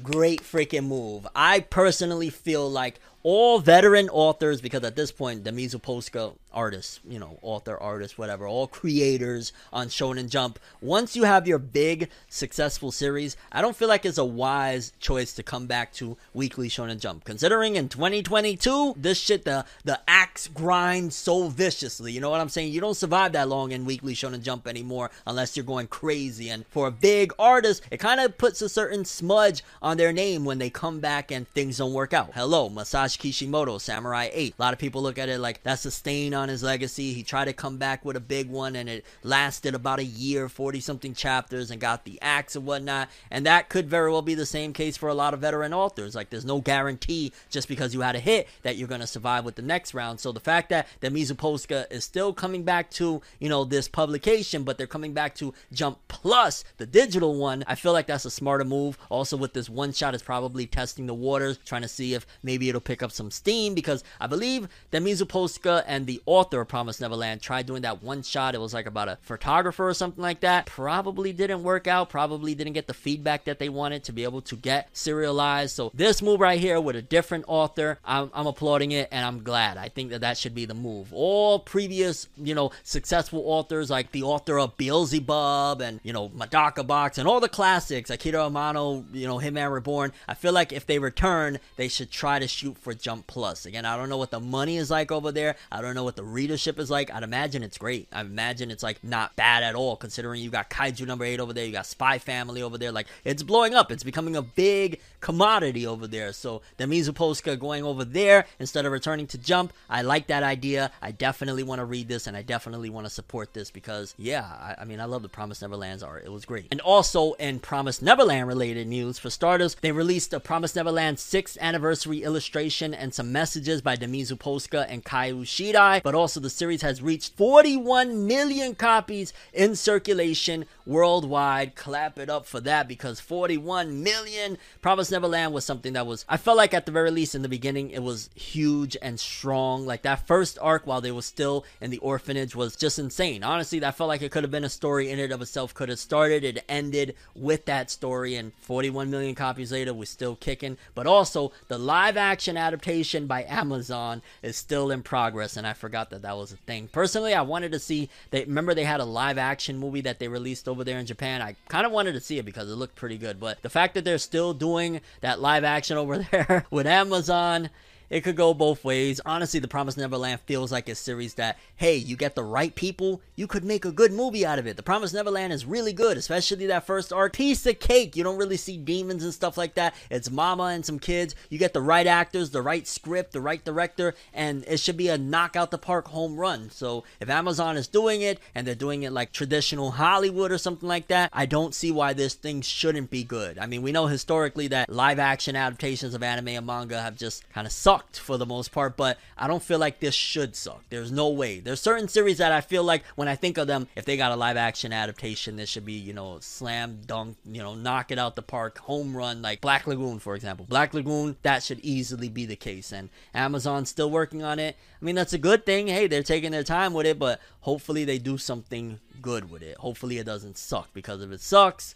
great freaking move. I personally feel like all veteran authors, because at this point, Demizu Posuka artists, you know, author, artist, whatever, all creators on Shonen Jump. Once you have your big successful series, I don't feel like it's a wise choice to come back to weekly Shonen Jump. Considering in 2022, this shit, the the axe grinds so viciously. You know what I'm saying? You don't survive that long in weekly Shonen Jump anymore unless you're going crazy. And for a big artist, it kind of puts a certain smudge on their name when they come back and things don't work out. Hello, Masashi Kishimoto, Samurai 8. A lot of people look at it like that's a stain on his legacy. He tried to come back with a big one and it lasted about a year, 40 something chapters, and got the axe and whatnot. And that could very well be the same case for a lot of veteran authors. Like, there's no guarantee just because you had a hit that you're going to survive with the next round. So the fact that Demizu Posuka is still coming back to, you know, this publication, but they're coming back to Jump Plus, the digital one, I feel like that's a smarter move. Also, with this one shot, is probably testing the waters, trying to see if maybe it'll pick up some steam because I believe that Mizuposka and the author of Promise Neverland tried doing that one shot. It was like about a photographer or something like that. Probably didn't work out. Probably didn't get the feedback that they wanted to be able to get serialized. So this move right here with a different author, I'm, I'm applauding it and I'm glad. I think that that should be the move. All previous, you know, successful authors like the author of Beelzebub and you know Medaka Box and all the classics, Akira Amano, you know Hitman Reborn. I feel like if they return, they should try to shoot for Jump Plus. Again, I don't know what the money is like over there. I don't know what the readership is like. I'd imagine it's great. I imagine it's like not bad at all, considering you got Kaiju number eight over there, you got Spy Family over there. Like it's blowing up. It's becoming a big commodity over there. So Demizu Posuka going over there instead of returning to Jump, I like that idea. I definitely want to read this and I definitely want to support this because yeah, I, I mean I love the Promise Neverland's art. It was great. And also in Promise Neverland related news, for starters, they released a Promise Neverland 6th anniversary illustration and some messages by Demizu Posuka and Kaiu Shirai. But also the series has reached 41 million copies in circulation worldwide. Clap it up for that because 41 million. Promise Neverland was something that was, I felt like at the very least in the beginning, it was huge and strong. Like that first arc while they were still in the orphanage was just insane. Honestly, that felt like it could have been a story in and of itself. Could have started, it ended with that story, and 41 million copies later, we're still kicking. But also, the live action adaptation by Amazon is still in progress, and I forgot that that was a thing. Personally, I wanted to see. They remember they had a live action movie that they released over there in Japan. I kind of wanted to see it because it looked pretty good. But the fact that they're still doing that live action over [LAUGHS] there with Amazon it could go both ways. Honestly, The Promised Neverland feels like a series that, hey, you get the right people, you could make a good movie out of it. The Promised Neverland is really good, especially that first arc. Piece of cake. You don't really see demons and stuff like that. It's mama and some kids. You get the right actors, the right script, the right director, and it should be a knockout the park home run. So if Amazon is doing it and they're doing it like traditional Hollywood or something like that, I don't see why this thing shouldn't be good. I mean, we know historically that live action adaptations of anime and manga have just kind of sucked for the most part, but I don't feel like this should suck. There's no way. There's certain series that I feel like when I think of them, if they got a live action adaptation, this should be, you know, slam dunk, you know, knock it out the park, home run, like Black Lagoon, for example. Black Lagoon, that should easily be the case. And Amazon's still working on it. I mean, that's a good thing. Hey, they're taking their time with it, but hopefully they do something good with it. Hopefully it doesn't suck because if it sucks,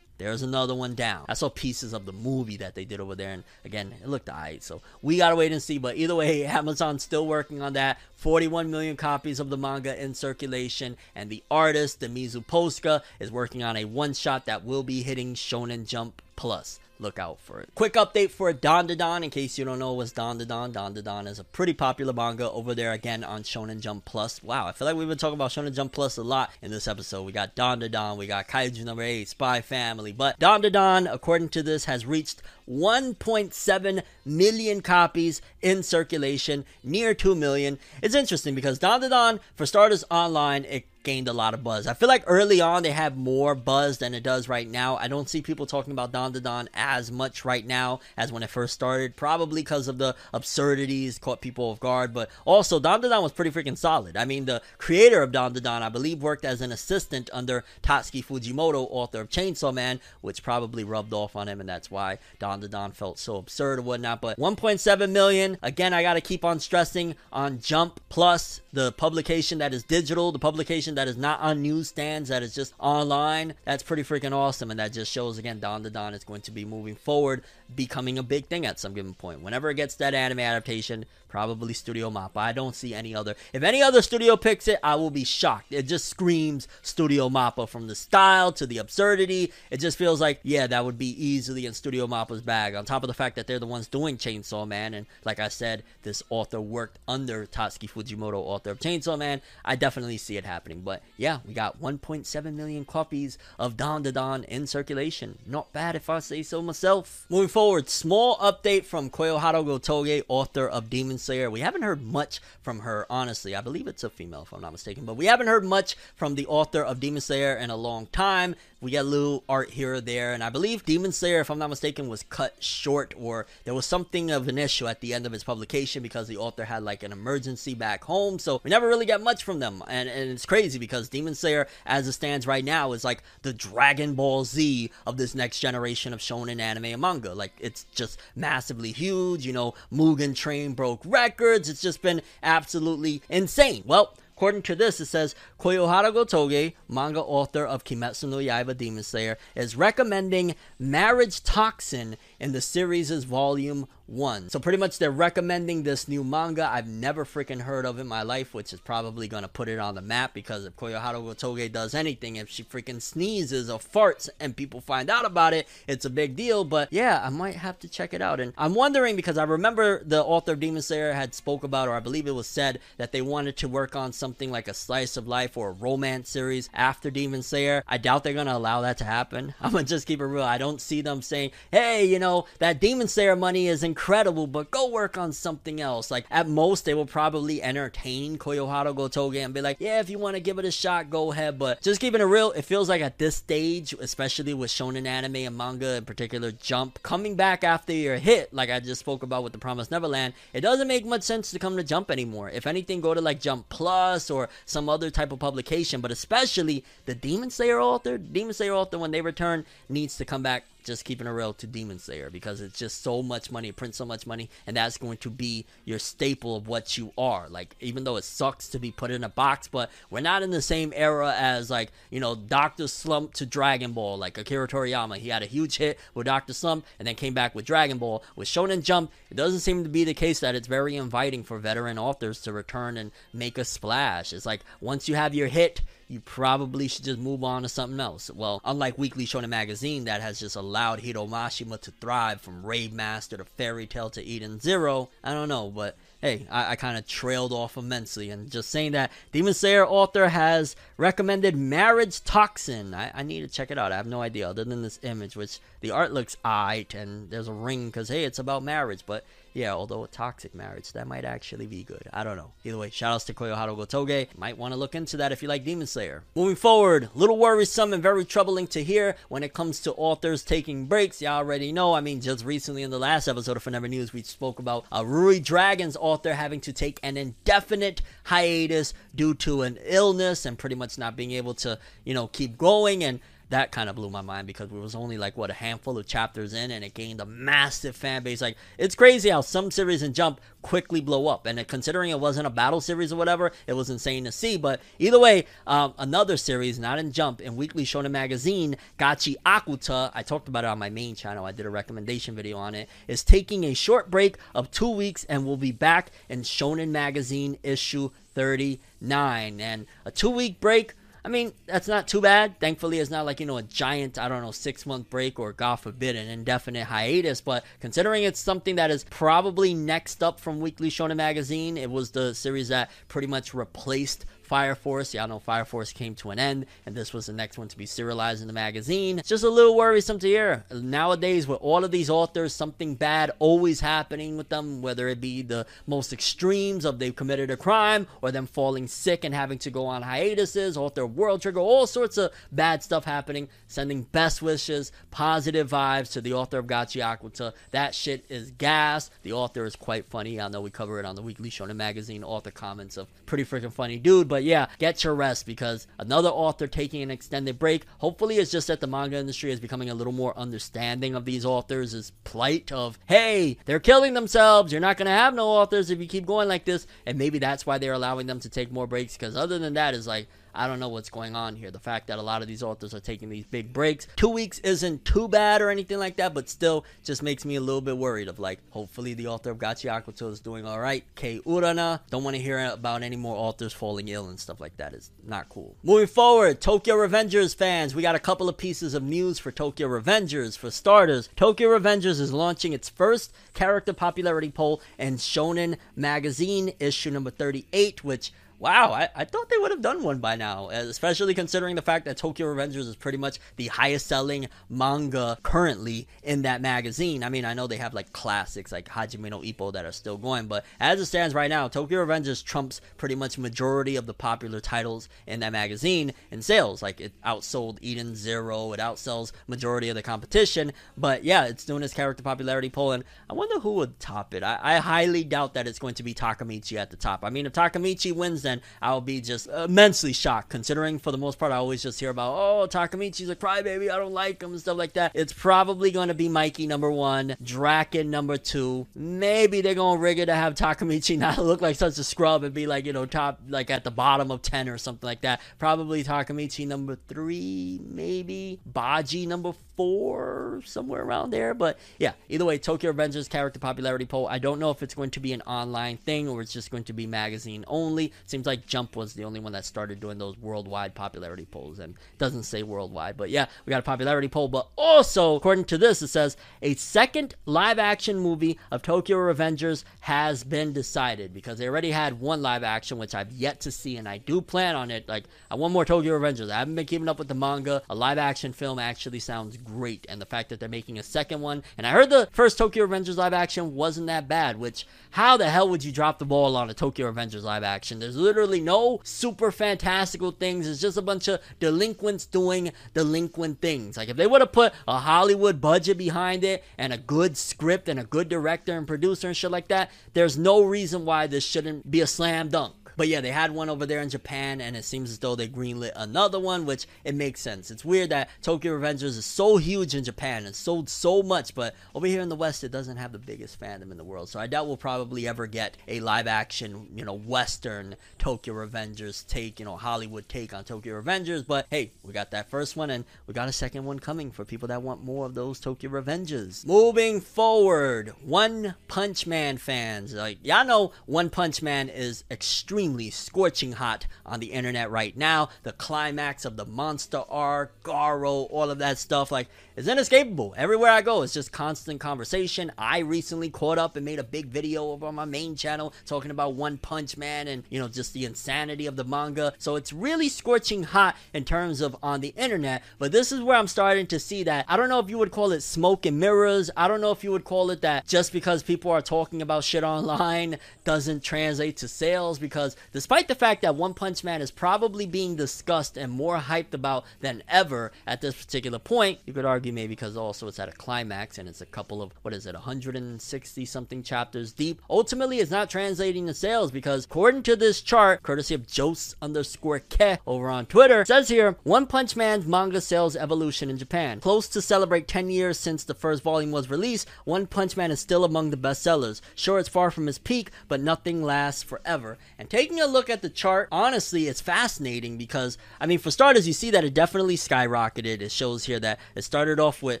There's another one down. I saw pieces of the movie that they did over there, and again, it looked alright. So we gotta wait and see. But either way, [LAUGHS] Amazon's still working on that. 41 million copies of the manga in circulation, and the artist, Demizu Posuka, is working on a one shot that will be hitting Shonen Jump Plus look out for it. Quick update for Don Don in case you don't know what's Don Don. Don Don is a pretty popular manga over there again on Shonen Jump Plus. Wow, I feel like we've been talking about Shonen Jump Plus a lot in this episode. We got Don Don, we got Kaiju number 8, Spy Family, but Don Don, according to this, has reached 1.7 million copies in circulation, near 2 million. It's interesting because Don Don, for starters, online, it gained a lot of buzz. I feel like early on they have more buzz than it does right now. I don't see people talking about Don Don as much right now as when it first started, probably because of the absurdities caught people off guard. But also, Don Don was pretty freaking solid. I mean, the creator of Don Don, I believe, worked as an assistant under Tatsuki Fujimoto, author of Chainsaw Man, which probably rubbed off on him, and that's why Don Don felt so absurd or whatnot. But 1.7 million, again, I gotta keep on stressing on Jump Plus, the publication that is digital, the publication that is not on newsstands, that is just online. That's pretty freaking awesome, and that just shows again Dandadan is going to be moving forward, becoming a big thing at some given point. Whenever it gets that anime adaptation, probably Studio Mappa. I don't see any other. If any other studio picks it, I will be shocked. It just screams Studio Mappa from the style to the absurdity. It just feels like, yeah, that would be easily in Studio Mappa's bag. On top of the fact that they're the ones doing Chainsaw Man, and like I said, this author worked under Tatsuki Fujimoto, author of Chainsaw Man. I definitely see it happening. But yeah, we got 1.7 million copies of Dandadan in circulation. Not bad if I say so myself. Moving forward, small update from Koyoharu Gotouge, author of Demon Slayer. We haven't heard much from her, honestly. I believe it's a female, if I'm not mistaken, but we haven't heard much from the author of Demon Slayer in a long time. We get a little art here or there, and I believe Demon Slayer, if I'm not mistaken, was cut short, or there was something of an issue at the end of its publication because the author had like an emergency back home. So we never really get much from them, and, and it's crazy because Demon Slayer, as it stands right now, is like the Dragon Ball Z of this next generation of shonen anime and manga. Like it's just massively huge. You know, Mugen Train broke records. It's just been absolutely insane. Well. According to this, it says Koyoharu Gotouge, manga author of Kimetsu no Yaiba Demon Slayer, is recommending Marriage Toxin in the series' volume 1. So pretty much they're recommending this new manga I've never freaking heard of in my life, which is probably going to put it on the map because if Koyoharu Gotouge does anything, if she freaking sneezes or farts and people find out about it, it's a big deal. But yeah, I might have to check it out. And I'm wondering because I remember the author of Demon Slayer had spoke about, or I believe it was said, that they wanted to work on something like a slice of life or a romance series after Demon Slayer. I doubt they're going to allow that to happen. I'm going to just keep it real. I don't see them saying, hey, you know, that Demon Slayer money is incredible, but go work on something else. Like, at most, they will probably entertain Koyoharu Gotouge and be like, yeah, if you want to give it a shot, go ahead. But just keeping it real, it feels like at this stage, especially with shonen anime and manga in particular, Jump, coming back after your hit, like I just spoke about with The Promised Neverland, it doesn't make much sense to come to Jump anymore. If anything, go to like Jump Plus or some other type of publication, but especially the Demon Slayer author, Demon Slayer author, when they return, needs to come back just keeping it real to Demon Slayer because it's just so much money, it prints so much money, and that's going to be your staple of what you are. Like, even though it sucks to be put in a box, but we're not in the same era as, like, you know, Dr. Slump to Dragon Ball. Like, Akira Toriyama, he had a huge hit with Dr. Slump and then came back with Dragon Ball. With Shonen Jump, it doesn't seem to be the case that it's very inviting for veteran authors to return and make a splash. It's like, once you have your hit, you probably should just move on to something else. Well, unlike Weekly Shonen Magazine that has just allowed Hiro Mashima to thrive from Rave Master to Fairy Tail to Eden Zero, I don't know, but hey, I, I kind of trailed off immensely. And just saying that Demon Slayer author has recommended Marriage Toxin. I, I need to check it out. I have no idea other than this image, which the art looks alright, and there's a ring because hey, it's about marriage, but yeah, although a toxic marriage, that might actually be good. I don't know. Either way, shoutouts to Koyoharu Gotouge. Might want to look into that if you like Demon Slayer. Moving forward, little worrisome and very troubling to hear when it comes to authors taking breaks. Y'all already know. I mean, just recently in the last episode of Forever News, we spoke about a Ruri Dragon's author having to take an indefinite hiatus due to an illness and pretty much not being able to, you know, keep going and that kind of blew my mind because it was only like what a handful of chapters in and it gained a massive fan base. Like it's crazy how some series in Jump quickly blow up. And considering it wasn't a battle series or whatever, it was insane to see. But either way, um, another series, not in Jump, in Weekly Shonen Magazine, Gachi Akuta, I talked about it on my main channel. I did a recommendation video on it, is taking a short break of two weeks and will be back in Shonen Magazine issue 39. And a two week break. I mean, that's not too bad. Thankfully, it's not like, you know, a giant, I don't know, six month break or, God forbid, an indefinite hiatus. But considering it's something that is probably next up from Weekly Shonen Magazine, it was the series that pretty much replaced Fire Force. Y'all know Fire Force came to an end, and this was the next one to be serialized in the magazine. It's just a little worrisome to hear. Nowadays, with all of these authors, something bad always happening with them, whether it be the most extremes of they've committed a crime, or them falling sick and having to go on hiatuses, author world trigger, all sorts of bad stuff happening. Sending best wishes, positive vibes to the author of Gachi Akuta. That shit is gas. The author is quite funny. I know we cover it on the Weekly Shonen Magazine author comments of pretty freaking funny dude, but yeah, get your rest because another author taking an extended break. Hopefully, it's just that the manga industry is becoming a little more understanding of these authors' plight of, hey, they're killing themselves. You're not going to have no authors if you keep going like this. And maybe that's why they're allowing them to take more breaks because other than that, is like, I don't know what's going on here. The fact that a lot of these authors are taking these big breaks. Two weeks isn't too bad or anything like that, but still just makes me a little bit worried of like, hopefully the author of Gachi Akuta is doing all right. Kei Urana. Don't want to hear about any more authors falling ill and stuff like that. It's not cool. Moving forward, Tokyo Revengers fans, we got a couple of pieces of news for Tokyo Revengers. For starters, Tokyo Revengers is launching its first character popularity poll in Shonen Magazine issue number 38, which Wow, I, I thought they would have done one by now, especially considering the fact that Tokyo Revengers is pretty much the highest selling manga currently in that magazine. I mean, I know they have like classics like Hajime no Ippo that are still going, but as it stands right now, Tokyo Revengers trumps pretty much majority of the popular titles in that magazine in sales. Like it outsold Eden Zero, it outsells majority of the competition. But yeah, it's doing its character popularity poll, and I wonder who would top it. I, I highly doubt that it's going to be Takemichi at the top. I mean, if Takemichi wins, then I'll be just immensely shocked, considering for the most part I always just hear about, oh, Takemichi's a crybaby, I don't like him, and stuff like that. It's probably going to be Mikey number one, Draken number two. Maybe they're going to rig it to have Takemichi [LAUGHS] not look like such a scrub and be like, you know, top, like at the bottom of 10 or something like that. Probably Takemichi number three, maybe. Baji number four, somewhere around there. But yeah, either way, Tokyo Revengers character popularity poll. I don't know if it's going to be an online thing or it's just going to be magazine only. Seems like Jump was the only one that started doing those worldwide popularity polls, and doesn't say worldwide, but yeah, we got a popularity poll. But also, according to this, it says a second live action movie of Tokyo Revengers has been decided because they already had one live action, which I've yet to see, and I do plan on it. Like, I want more Tokyo Revengers. I haven't been keeping up with the manga. A live action film actually sounds great, and the fact that they're making a second one, and I heard the first Tokyo Revengers live action wasn't that bad, which, how the hell would you drop the ball on a Tokyo Revengers live action? There's literally no super fantastical things. It's just a bunch of delinquents doing delinquent things. Like if they would have put a Hollywood budget behind it and a good script and a good director and producer and shit like that, there's no reason why this shouldn't be a slam dunk. But yeah, they had one over there in Japan, and it seems as though they greenlit another one, which it makes sense. It's weird that Tokyo Revengers is so huge in Japan and sold so much, but over here in the West, it doesn't have the biggest fandom in the world. So I doubt we'll probably ever get a live action, you know, Western Tokyo Revengers take, you know, Hollywood take on Tokyo Revengers. But hey, we got that first one, and we got a second one coming for people that want more of those Tokyo Revengers. Moving forward, One Punch Man fans, like y'all know, One Punch Man is extremely scorching hot on the internet right now. The climax of the monster arc, Garou, all of that stuff, like, is inescapable. Everywhere I go, it's just constant conversation. I recently caught up and made a big video over on my main channel talking about One Punch Man and, you know, just the insanity of the manga. So it's really scorching hot in terms of on the internet. But this is where I'm starting to see that. I don't know if you would call it smoke and mirrors. I don't know if you would call it that just because people are talking about shit online doesn't translate to sales because because despite the fact that One Punch Man is probably being discussed and more hyped about than ever at this particular point, you could argue maybe because also it's at a climax and it's a couple of, what is it, 160 something chapters deep. Ultimately, it's not translating to sales because according to this chart, courtesy of Jose underscore Ke over on Twitter, says here One Punch Man's manga sales evolution in Japan. Close to celebrate 10 years since the first volume was released, One Punch Man is still among the bestsellers. Sure, it's far from his peak, but nothing lasts forever. And taking a look at the chart, honestly, it's fascinating because, I mean, for starters, you see that it definitely skyrocketed. It shows here that it started off with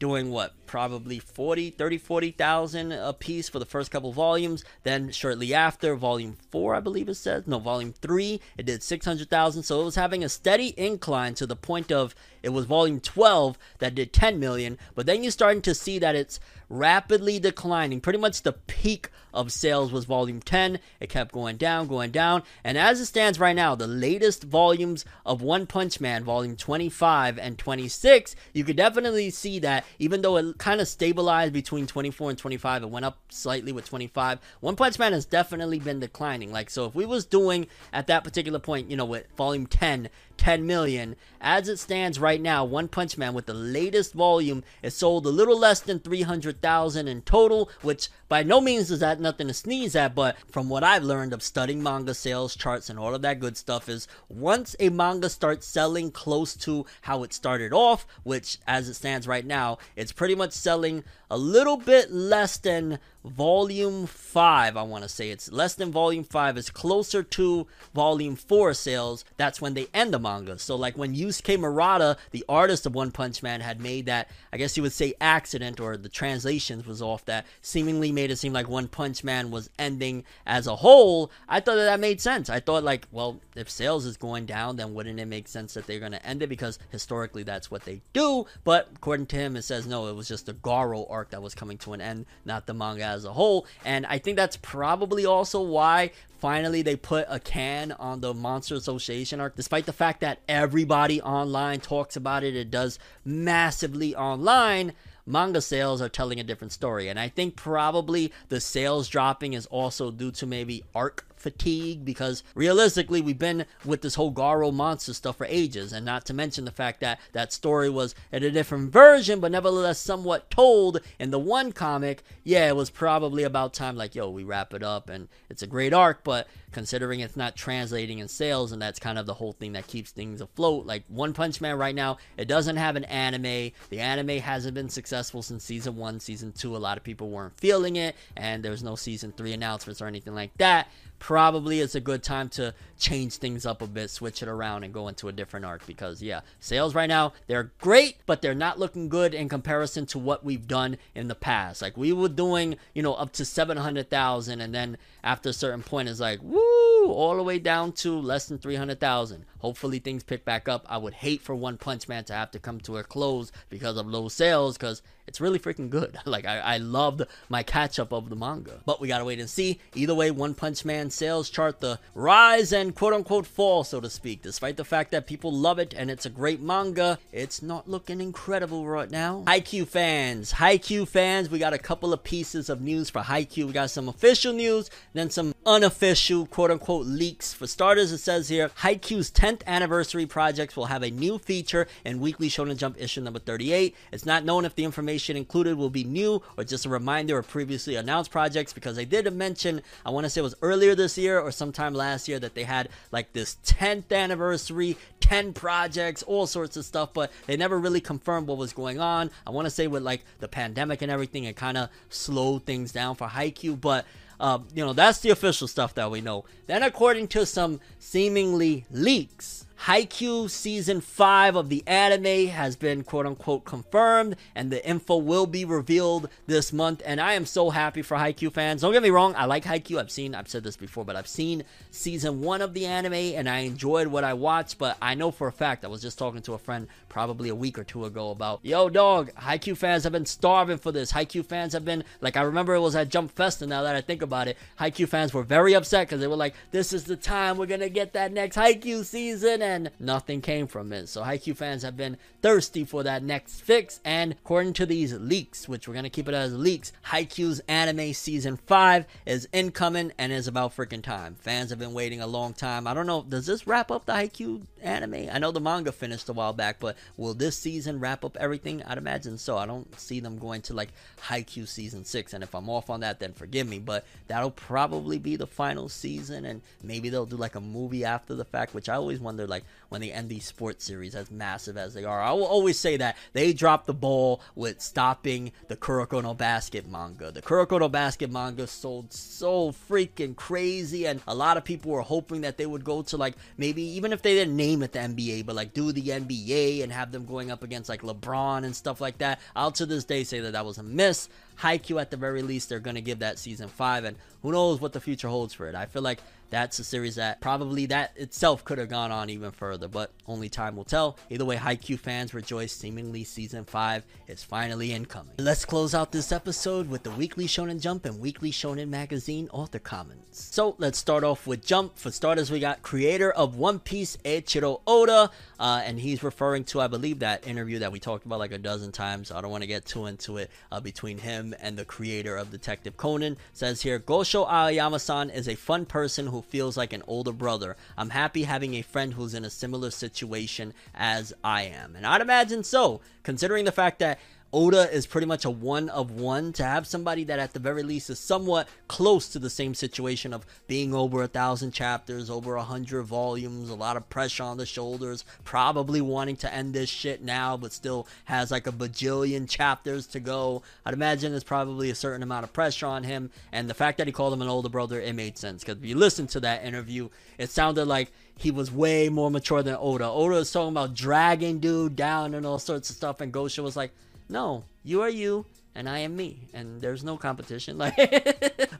doing what probably 40 30 40,000 a piece for the first couple volumes. Then shortly after volume 4 I believe it says no volume 3 it did 600,000 so it was having a steady incline to the point of it was volume 12 that did 10 million. But then you're starting to see that it's rapidly declining pretty much the peak of sales was volume 10 it kept going down going down. And as it stands right now the latest volumes of One Punch Man volume 25 and 26 you could definitely see that even though it kind of stabilized between 24 and 25 it went up slightly with 25 one punch man has definitely been declining. Like so if we was doing at that particular point you know with volume 10 10 million as it stands right now one punch man with the latest volume is sold a little less than 300000 in total which by no means is that nothing to sneeze at but from what i've learned of studying manga sales charts and all of that good stuff is once a manga starts selling close to how it started off which as it stands right now it's pretty much selling a little bit less than volume 5 i want to say. It's less than volume 5 it's closer to volume 4 sales. That's when they end the manga. So like when yusuke murata the artist of one punch man had made that i guess you would say accident or the translations was off that seemingly made it seem like one punch man was ending as a whole i thought that that made sense. I thought like well if sales is going down then wouldn't it make sense that they're going to end it? Because historically that's what they do. But according to him it says no it was just the garou arc that was coming to an end not the manga as a whole. And I think that's probably also why finally they put a can on the Monster Association arc, despite the fact that everybody online talks about it. It does massively online. Manga sales are telling a different story. And I think probably the sales dropping is also due to maybe arc fatigue because realistically we've been with this whole Garou monster stuff for ages. And not to mention the fact that that story was in a different version but nevertheless somewhat told in the one comic. Yeah it was probably about time like yo we wrap it up and it's a great arc but considering it's not translating in sales and that's kind of the whole thing that keeps things afloat like One Punch Man right now it doesn't have an anime. The anime hasn't been successful since season 1 season 2 a lot of people weren't feeling it and there's no season 3 announcements or anything like that probably it's a good time to change things up a bit, switch it around, and go into a different arc. Because yeah, sales right now they're great, but they're not looking good in comparison to what we've done in the past. Like we were doing, you know, up to seven hundred thousand, and then after a certain point, it's like woo, all the way down to less than three hundred thousand. Hopefully things pick back up. I would hate for One Punch Man to have to come to a close because of low sales, because it's really freaking good. [LAUGHS] Like I, I loved my catch up of the manga. But we gotta wait and see. Either way, One Punch Man sales chart the rise and quote unquote fall, so to speak. Despite the fact that people love it and it's a great manga, it's not looking incredible right now. Haikyuu fans, Haikyuu fans, we got a couple of pieces of news for Haikyuu. We got some official news, then some unofficial quote unquote leaks. For starters, it says here Haikyuu's 10th anniversary projects will have a new feature in Weekly Shonen Jump issue number 38. It's not known if the information included will be new or just a reminder of previously announced projects because they did mention, I want to say it was earlier this year or sometime last year, that they had like this 10th anniversary, 10 projects, all sorts of stuff, but they never really confirmed what was going on. I want to say with like the pandemic and everything, it kind of slowed things down for Haikyuu, but um, you know, that's the official stuff that we know. Then, according to some seemingly leaks, Haikyuu season 5 of the anime has been quote unquote confirmed and the info will be revealed this month and I am so happy for Haikyuu fans. Don't get me wrong, I like Haikyuu. I've seen I've said this before, but I've seen season 1 of the anime and I enjoyed what I watched, but I know for a fact I was just talking to a friend probably a week or two ago about, "Yo dog, Haikyuu fans have been starving for this. Haikyuu fans have been like I remember it was at Jump Fest and now that I think about it, Haikyuu fans were very upset cuz they were like, "This is the time we're going to get that next Haikyuu season." And nothing came from it. So Haikyuu fans have been thirsty for that next fix, and according to these leaks, which we're gonna keep it as leaks, Haikyuu's anime season 5 is incoming and is about freaking time. Fans have been waiting a long time. I don't know, does this wrap up the Haikyuu anime? I know the manga finished a while back, but will this season wrap up everything? I'd imagine so. I don't see them going to like Haikyuu season 6, and if I'm off on that, then forgive me, but that'll probably be the final season, and maybe they'll do like a movie after the fact, which I always wonder like like when they end these sports series as massive as they are. I will always say that they dropped the ball with stopping the Kuroko no Basket manga. The Kuroko no Basket manga sold so freaking crazy, and a lot of people were hoping that they would go to like maybe even if they didn't name it the NBA, but like do the NBA and have them going up against like LeBron and stuff like that. I'll to this day say that that was a miss. Haikyuu at the very least, they're gonna give that season five, and who knows what the future holds for it. I feel like that's a series that probably that itself could have gone on even further, but only time will tell. Either way, Haikyuu fans rejoice. Seemingly, season five is finally incoming. Let's close out this episode with the Weekly Shonen Jump and Weekly Shonen Magazine author comments. So let's start off with Jump. For starters, we got creator of One Piece, Eiichiro Oda, uh, and he's referring to, I believe, that interview that we talked about like a dozen times. So I don't want to get too into it uh, between him and the creator of Detective Conan. Says here, Gosho Aoyama-san is a fun person who feels like an older brother. I'm happy having a friend who's in a similar situation as I am. And I'd imagine so, considering the fact that Oda is pretty much a one of one to have somebody that at the very least is somewhat close to the same situation of being over a thousand chapters, over a hundred volumes, a lot of pressure on the shoulders, probably wanting to end this shit now, but still has like a bajillion chapters to go. I'd imagine there's probably a certain amount of pressure on him, and the fact that he called him an older brother, it made sense because if you listen to that interview, it sounded like he was way more mature than Oda. Oda was talking about dragging dude down and all sorts of stuff, and Gosho was like, no, you are you and I am me, and there's no competition. [LAUGHS] Like,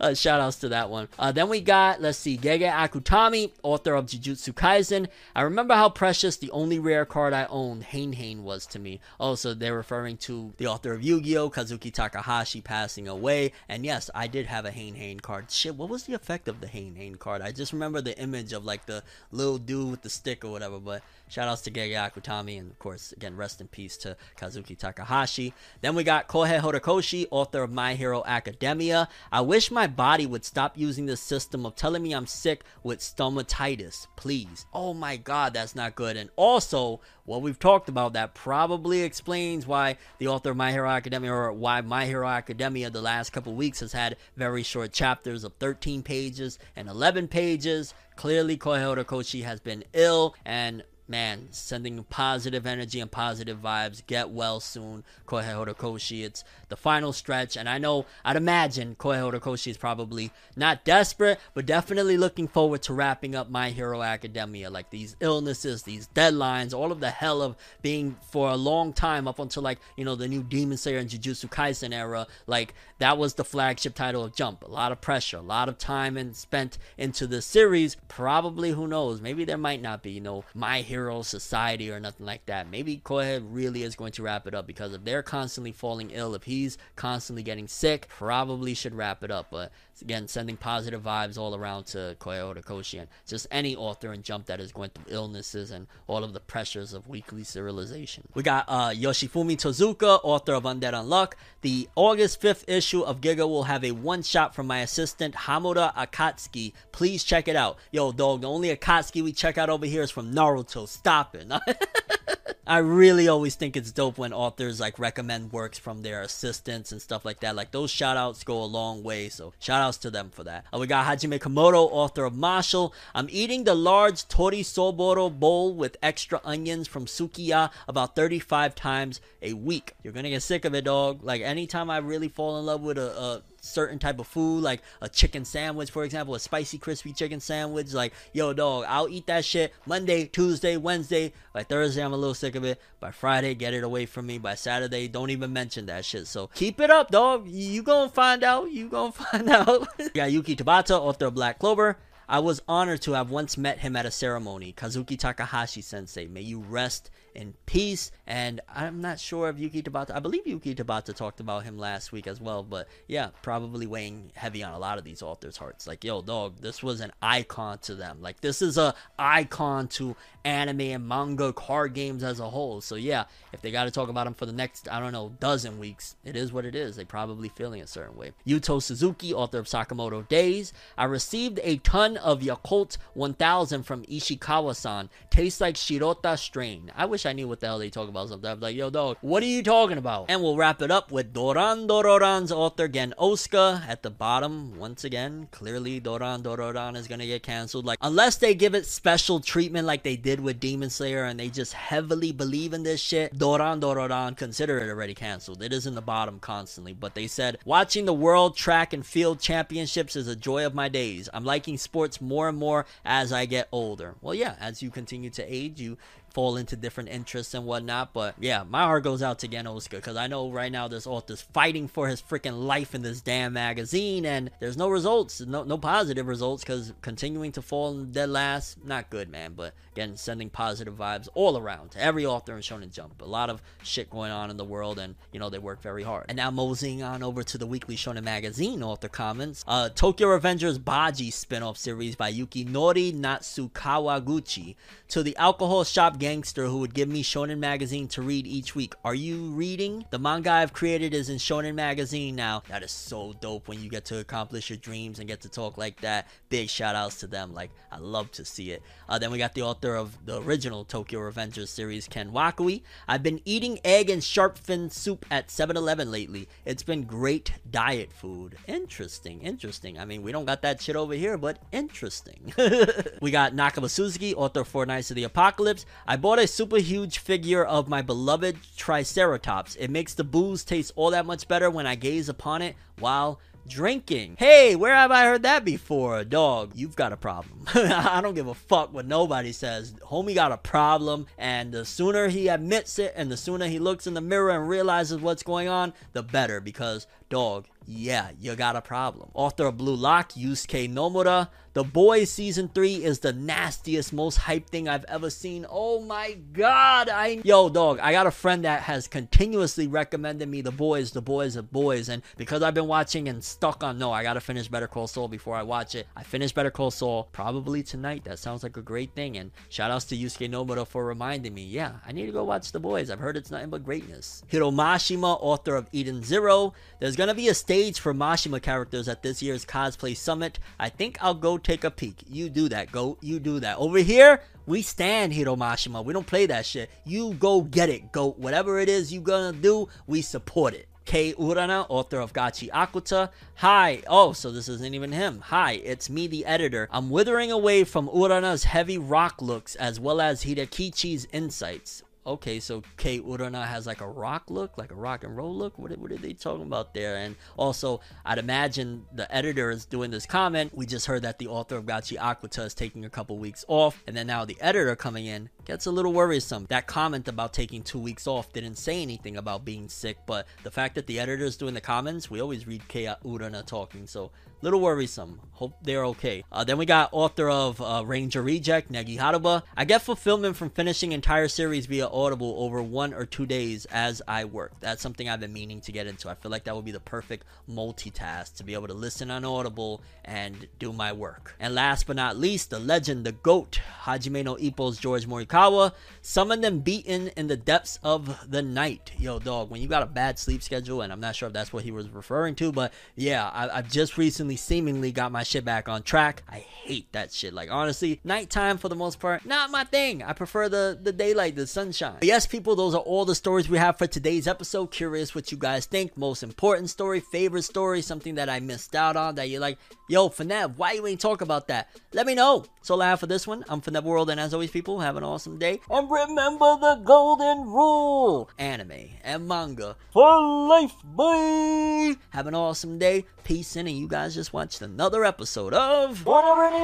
uh, shout outs to that one. Uh, then we got, let's see, Gege Akutami, author of Jujutsu Kaisen. I remember how precious the only rare card I owned, Hain Hain, was to me. Also, they're referring to the author of Yu Gi Oh!, Kazuki Takahashi, passing away. And yes, I did have a Hain Hain card. Shit, what was the effect of the Hain Hain card? I just remember the image of like the little dude with the stick or whatever, but shout outs to Gege Akutami, and of course, again, rest in peace to Kazuki Takahashi. Then we got Kohei Horikoshi, author of My Hero Academia. I wish my body would stop using this system of telling me I'm sick with stomatitis, please. Oh my god, that's not good. And also, what we've talked about that probably explains why the author of My Hero Academia or why My Hero Academia the last couple weeks has had very short chapters of 13 pages and 11 pages. Clearly, Kohei Horikoshi has been ill and man, sending positive energy and positive vibes. Get well soon, Kohei Horikoshi. It's the final stretch, and I know, I'd imagine Kohei Horikoshi is probably not desperate, but definitely looking forward to wrapping up My Hero Academia. Like these illnesses, these deadlines, all of the hell of being for a long time up until like, you know, the new Demon Slayer and Jujutsu Kaisen era. Like, that was the flagship title of Jump. A lot of pressure, a lot of time and spent into the series. Probably, who knows? Maybe there might not be, you know, My Hero Society or nothing like that. Maybe Kohei really is going to wrap it up because if they're constantly falling ill, if he's constantly getting sick, probably should wrap it up. But again, sending positive vibes all around to Kohei Horikoshi and just any author and Jump that is going through illnesses and all of the pressures of weekly serialization. We got uh, Yoshifumi Tozuka, author of Undead Unluck. The August 5th issue of Giga will have a one shot from my assistant Hamura Akatsuki. Please check it out. Yo, dog, the only Akatsuki we check out over here is from Naruto. Stop it. [LAUGHS] I really always think it's dope when authors like recommend works from their assistants and stuff like that. Like those shout outs go a long way. So shout to them for that. Uh, we got Hajime Komoto, author of Mashle. I'm eating the large tori soboro bowl with extra onions from Sukiya about 35 times a week. You're gonna get sick of it, dog. Like anytime I really fall in love with a, a certain type of food, like a chicken sandwich, for example, a spicy crispy chicken sandwich. Like, yo, dog, I'll eat that shit Monday, Tuesday, Wednesday. By Thursday, I'm a little sick of it. By Friday, get it away from me. By Saturday, don't even mention that shit. So keep it up, dog. You gonna find out. You gonna [LAUGHS] find out. [LAUGHS] got Yuki Tabata, author of Black Clover. I was honored to have once met him at a ceremony. Kazuki Takahashi sensei. May you rest in peace. And I'm not sure if Yuki Tabata, I believe Yuki Tabata talked about him last week as well. But yeah, probably weighing heavy on a lot of these authors' hearts. Like, yo, dog, this was an icon to them. Like, this is a icon to anime and manga, card games as a whole. So yeah, if they got to talk about him for the next, I don't know, dozen weeks, it is what it is. They probably feeling a certain way. Yuto Suzuki, author of Sakamoto Days. I received a ton of Yakult 1000 from Ishikawa-san. Tastes like Shirota strain. I wish I knew what the hell they talk about sometimes. Like, yo, dog, what are you talking about? And we'll wrap it up with Dorondororon's author, Gen Osuka, at the bottom. Once again, clearly Dorondororon is gonna get canceled. Like, unless they give it special treatment like they did with Demon Slayer and they just heavily believe in this shit, Dorondororon, consider it already canceled. It is in the bottom constantly. But they said, watching the World Track and Field Championships is a joy of my days. I'm liking sports more and more as I get older. Well, yeah, as you continue to age, you fall into different interests and whatnot. But yeah, my heart goes out to Gen Osuka because I know right now this author's fighting for his freaking life in this damn magazine, and there's no results, no no positive results because continuing to fall in dead last, not good, man. But again, sending positive vibes all around to every author in Shonen Jump. A lot of shit going on in the world, and you know they work very hard. And now moseying on over to the Weekly Shonen Magazine author comments. Uh, Tokyo Revengers Baji spin-off series by Yukinori Natsukawaguchi to the alcohol shop gangster who would give me Shonen Magazine to read each week. Are you reading? The manga I've created is in Shonen Magazine now. That is so dope when you get to accomplish your dreams and get to talk like that. Big shout outs to them. Like, I love to see it. Uh, then we got the author of the original Tokyo Revengers series, Ken Wakui. I've been eating egg and shark fin soup at 7 Eleven lately. It's been great diet food. Interesting, interesting. I mean, we don't got that shit over here, but interesting. [LAUGHS] we got Nakaba Suzuki, author of Four Knights of the Apocalypse. Bought a super huge figure of my beloved Triceratops. It makes the booze taste all that much better when I gaze upon it while drinking. Hey, where have I heard that before? Dog, you've got a problem. [LAUGHS] I don't give a fuck what nobody says. Homie got a problem, and the sooner he admits it and the sooner he looks in the mirror and realizes what's going on, the better. Because, dog, yeah, you got a problem. Author of Blue Lock, Yusuke Nomura. The Boys Season 3 is the nastiest, most hyped thing I've ever seen. Oh my god, I Yo, dog, I got a friend that has continuously recommended me The Boys, The Boys, The Boys, and because I've been watching and stuck on no, I gotta finish Better Call Saul before I watch it. I finished Better Call Saul probably tonight. That sounds like a great thing, and shout outs to Yusuke Nomura for reminding me. Yeah, I need to go watch The Boys. I've heard it's nothing but greatness. Hiro Mashima, author of Eden Zero. There's gonna be a stage for Mashima characters at this year's cosplay summit. I think I'll go take a peek. You do that, go. You do that. Over here, we stand Hiro Mashima. We don't play that shit. You go get it, go. Whatever it is you gonna do, we support it. Kei Urana, author of Gachi Akuta. Hi. Oh, so this isn't even him. Hi, it's me, the editor. I'm withering away from Urana's heavy rock looks as well as Hidekichi's insights. Okay, so Kei Urana has like a rock look, like a rock and roll look. What, what are they talking about there? And also, I'd imagine the editor is doing this comment. We just heard that the author of Gachi Akuta is taking a couple weeks off, and then now the editor coming in gets a little worrisome. That comment about taking two weeks off didn't say anything about being sick, but the fact that the editor is doing the comments, we always read Kei Urana talking, so little worrisome. Hope they're okay. Uh, then we got author of uh, Ranger Reject, Negi Haruba. I get fulfillment from finishing entire series via Audible over one or two days as I work. That's something I've been meaning to get into. I feel like that would be the perfect multitask to be able to listen on Audible and do my work. And last but not least, the legend, the GOAT, Hajime no Ippo's George Morikawa, summoned and beaten in the depths of the night. Yo, dog, when you got a bad sleep schedule, and I'm not sure if that's what he was referring to, but yeah, I, I've just recently seemingly got my shit back on track. I hate that shit. Like honestly, nighttime for the most part, not my thing. I prefer the the daylight, the sunshine. But yes, people, those are all the stories we have for today's episode. Curious what you guys think. Most important story, favorite story, something that I missed out on that you're like, yo, Fnev, why you ain't talk about that? Let me know. So have for this one. I'm Fnev World, and as always, people, have an awesome day. And remember the golden rule: anime and manga for life, boy. Have an awesome day. Peace in, and you guys just watched another episode of Whatever News.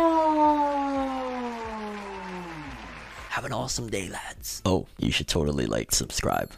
Have an awesome day, lads. Oh, you should totally like subscribe.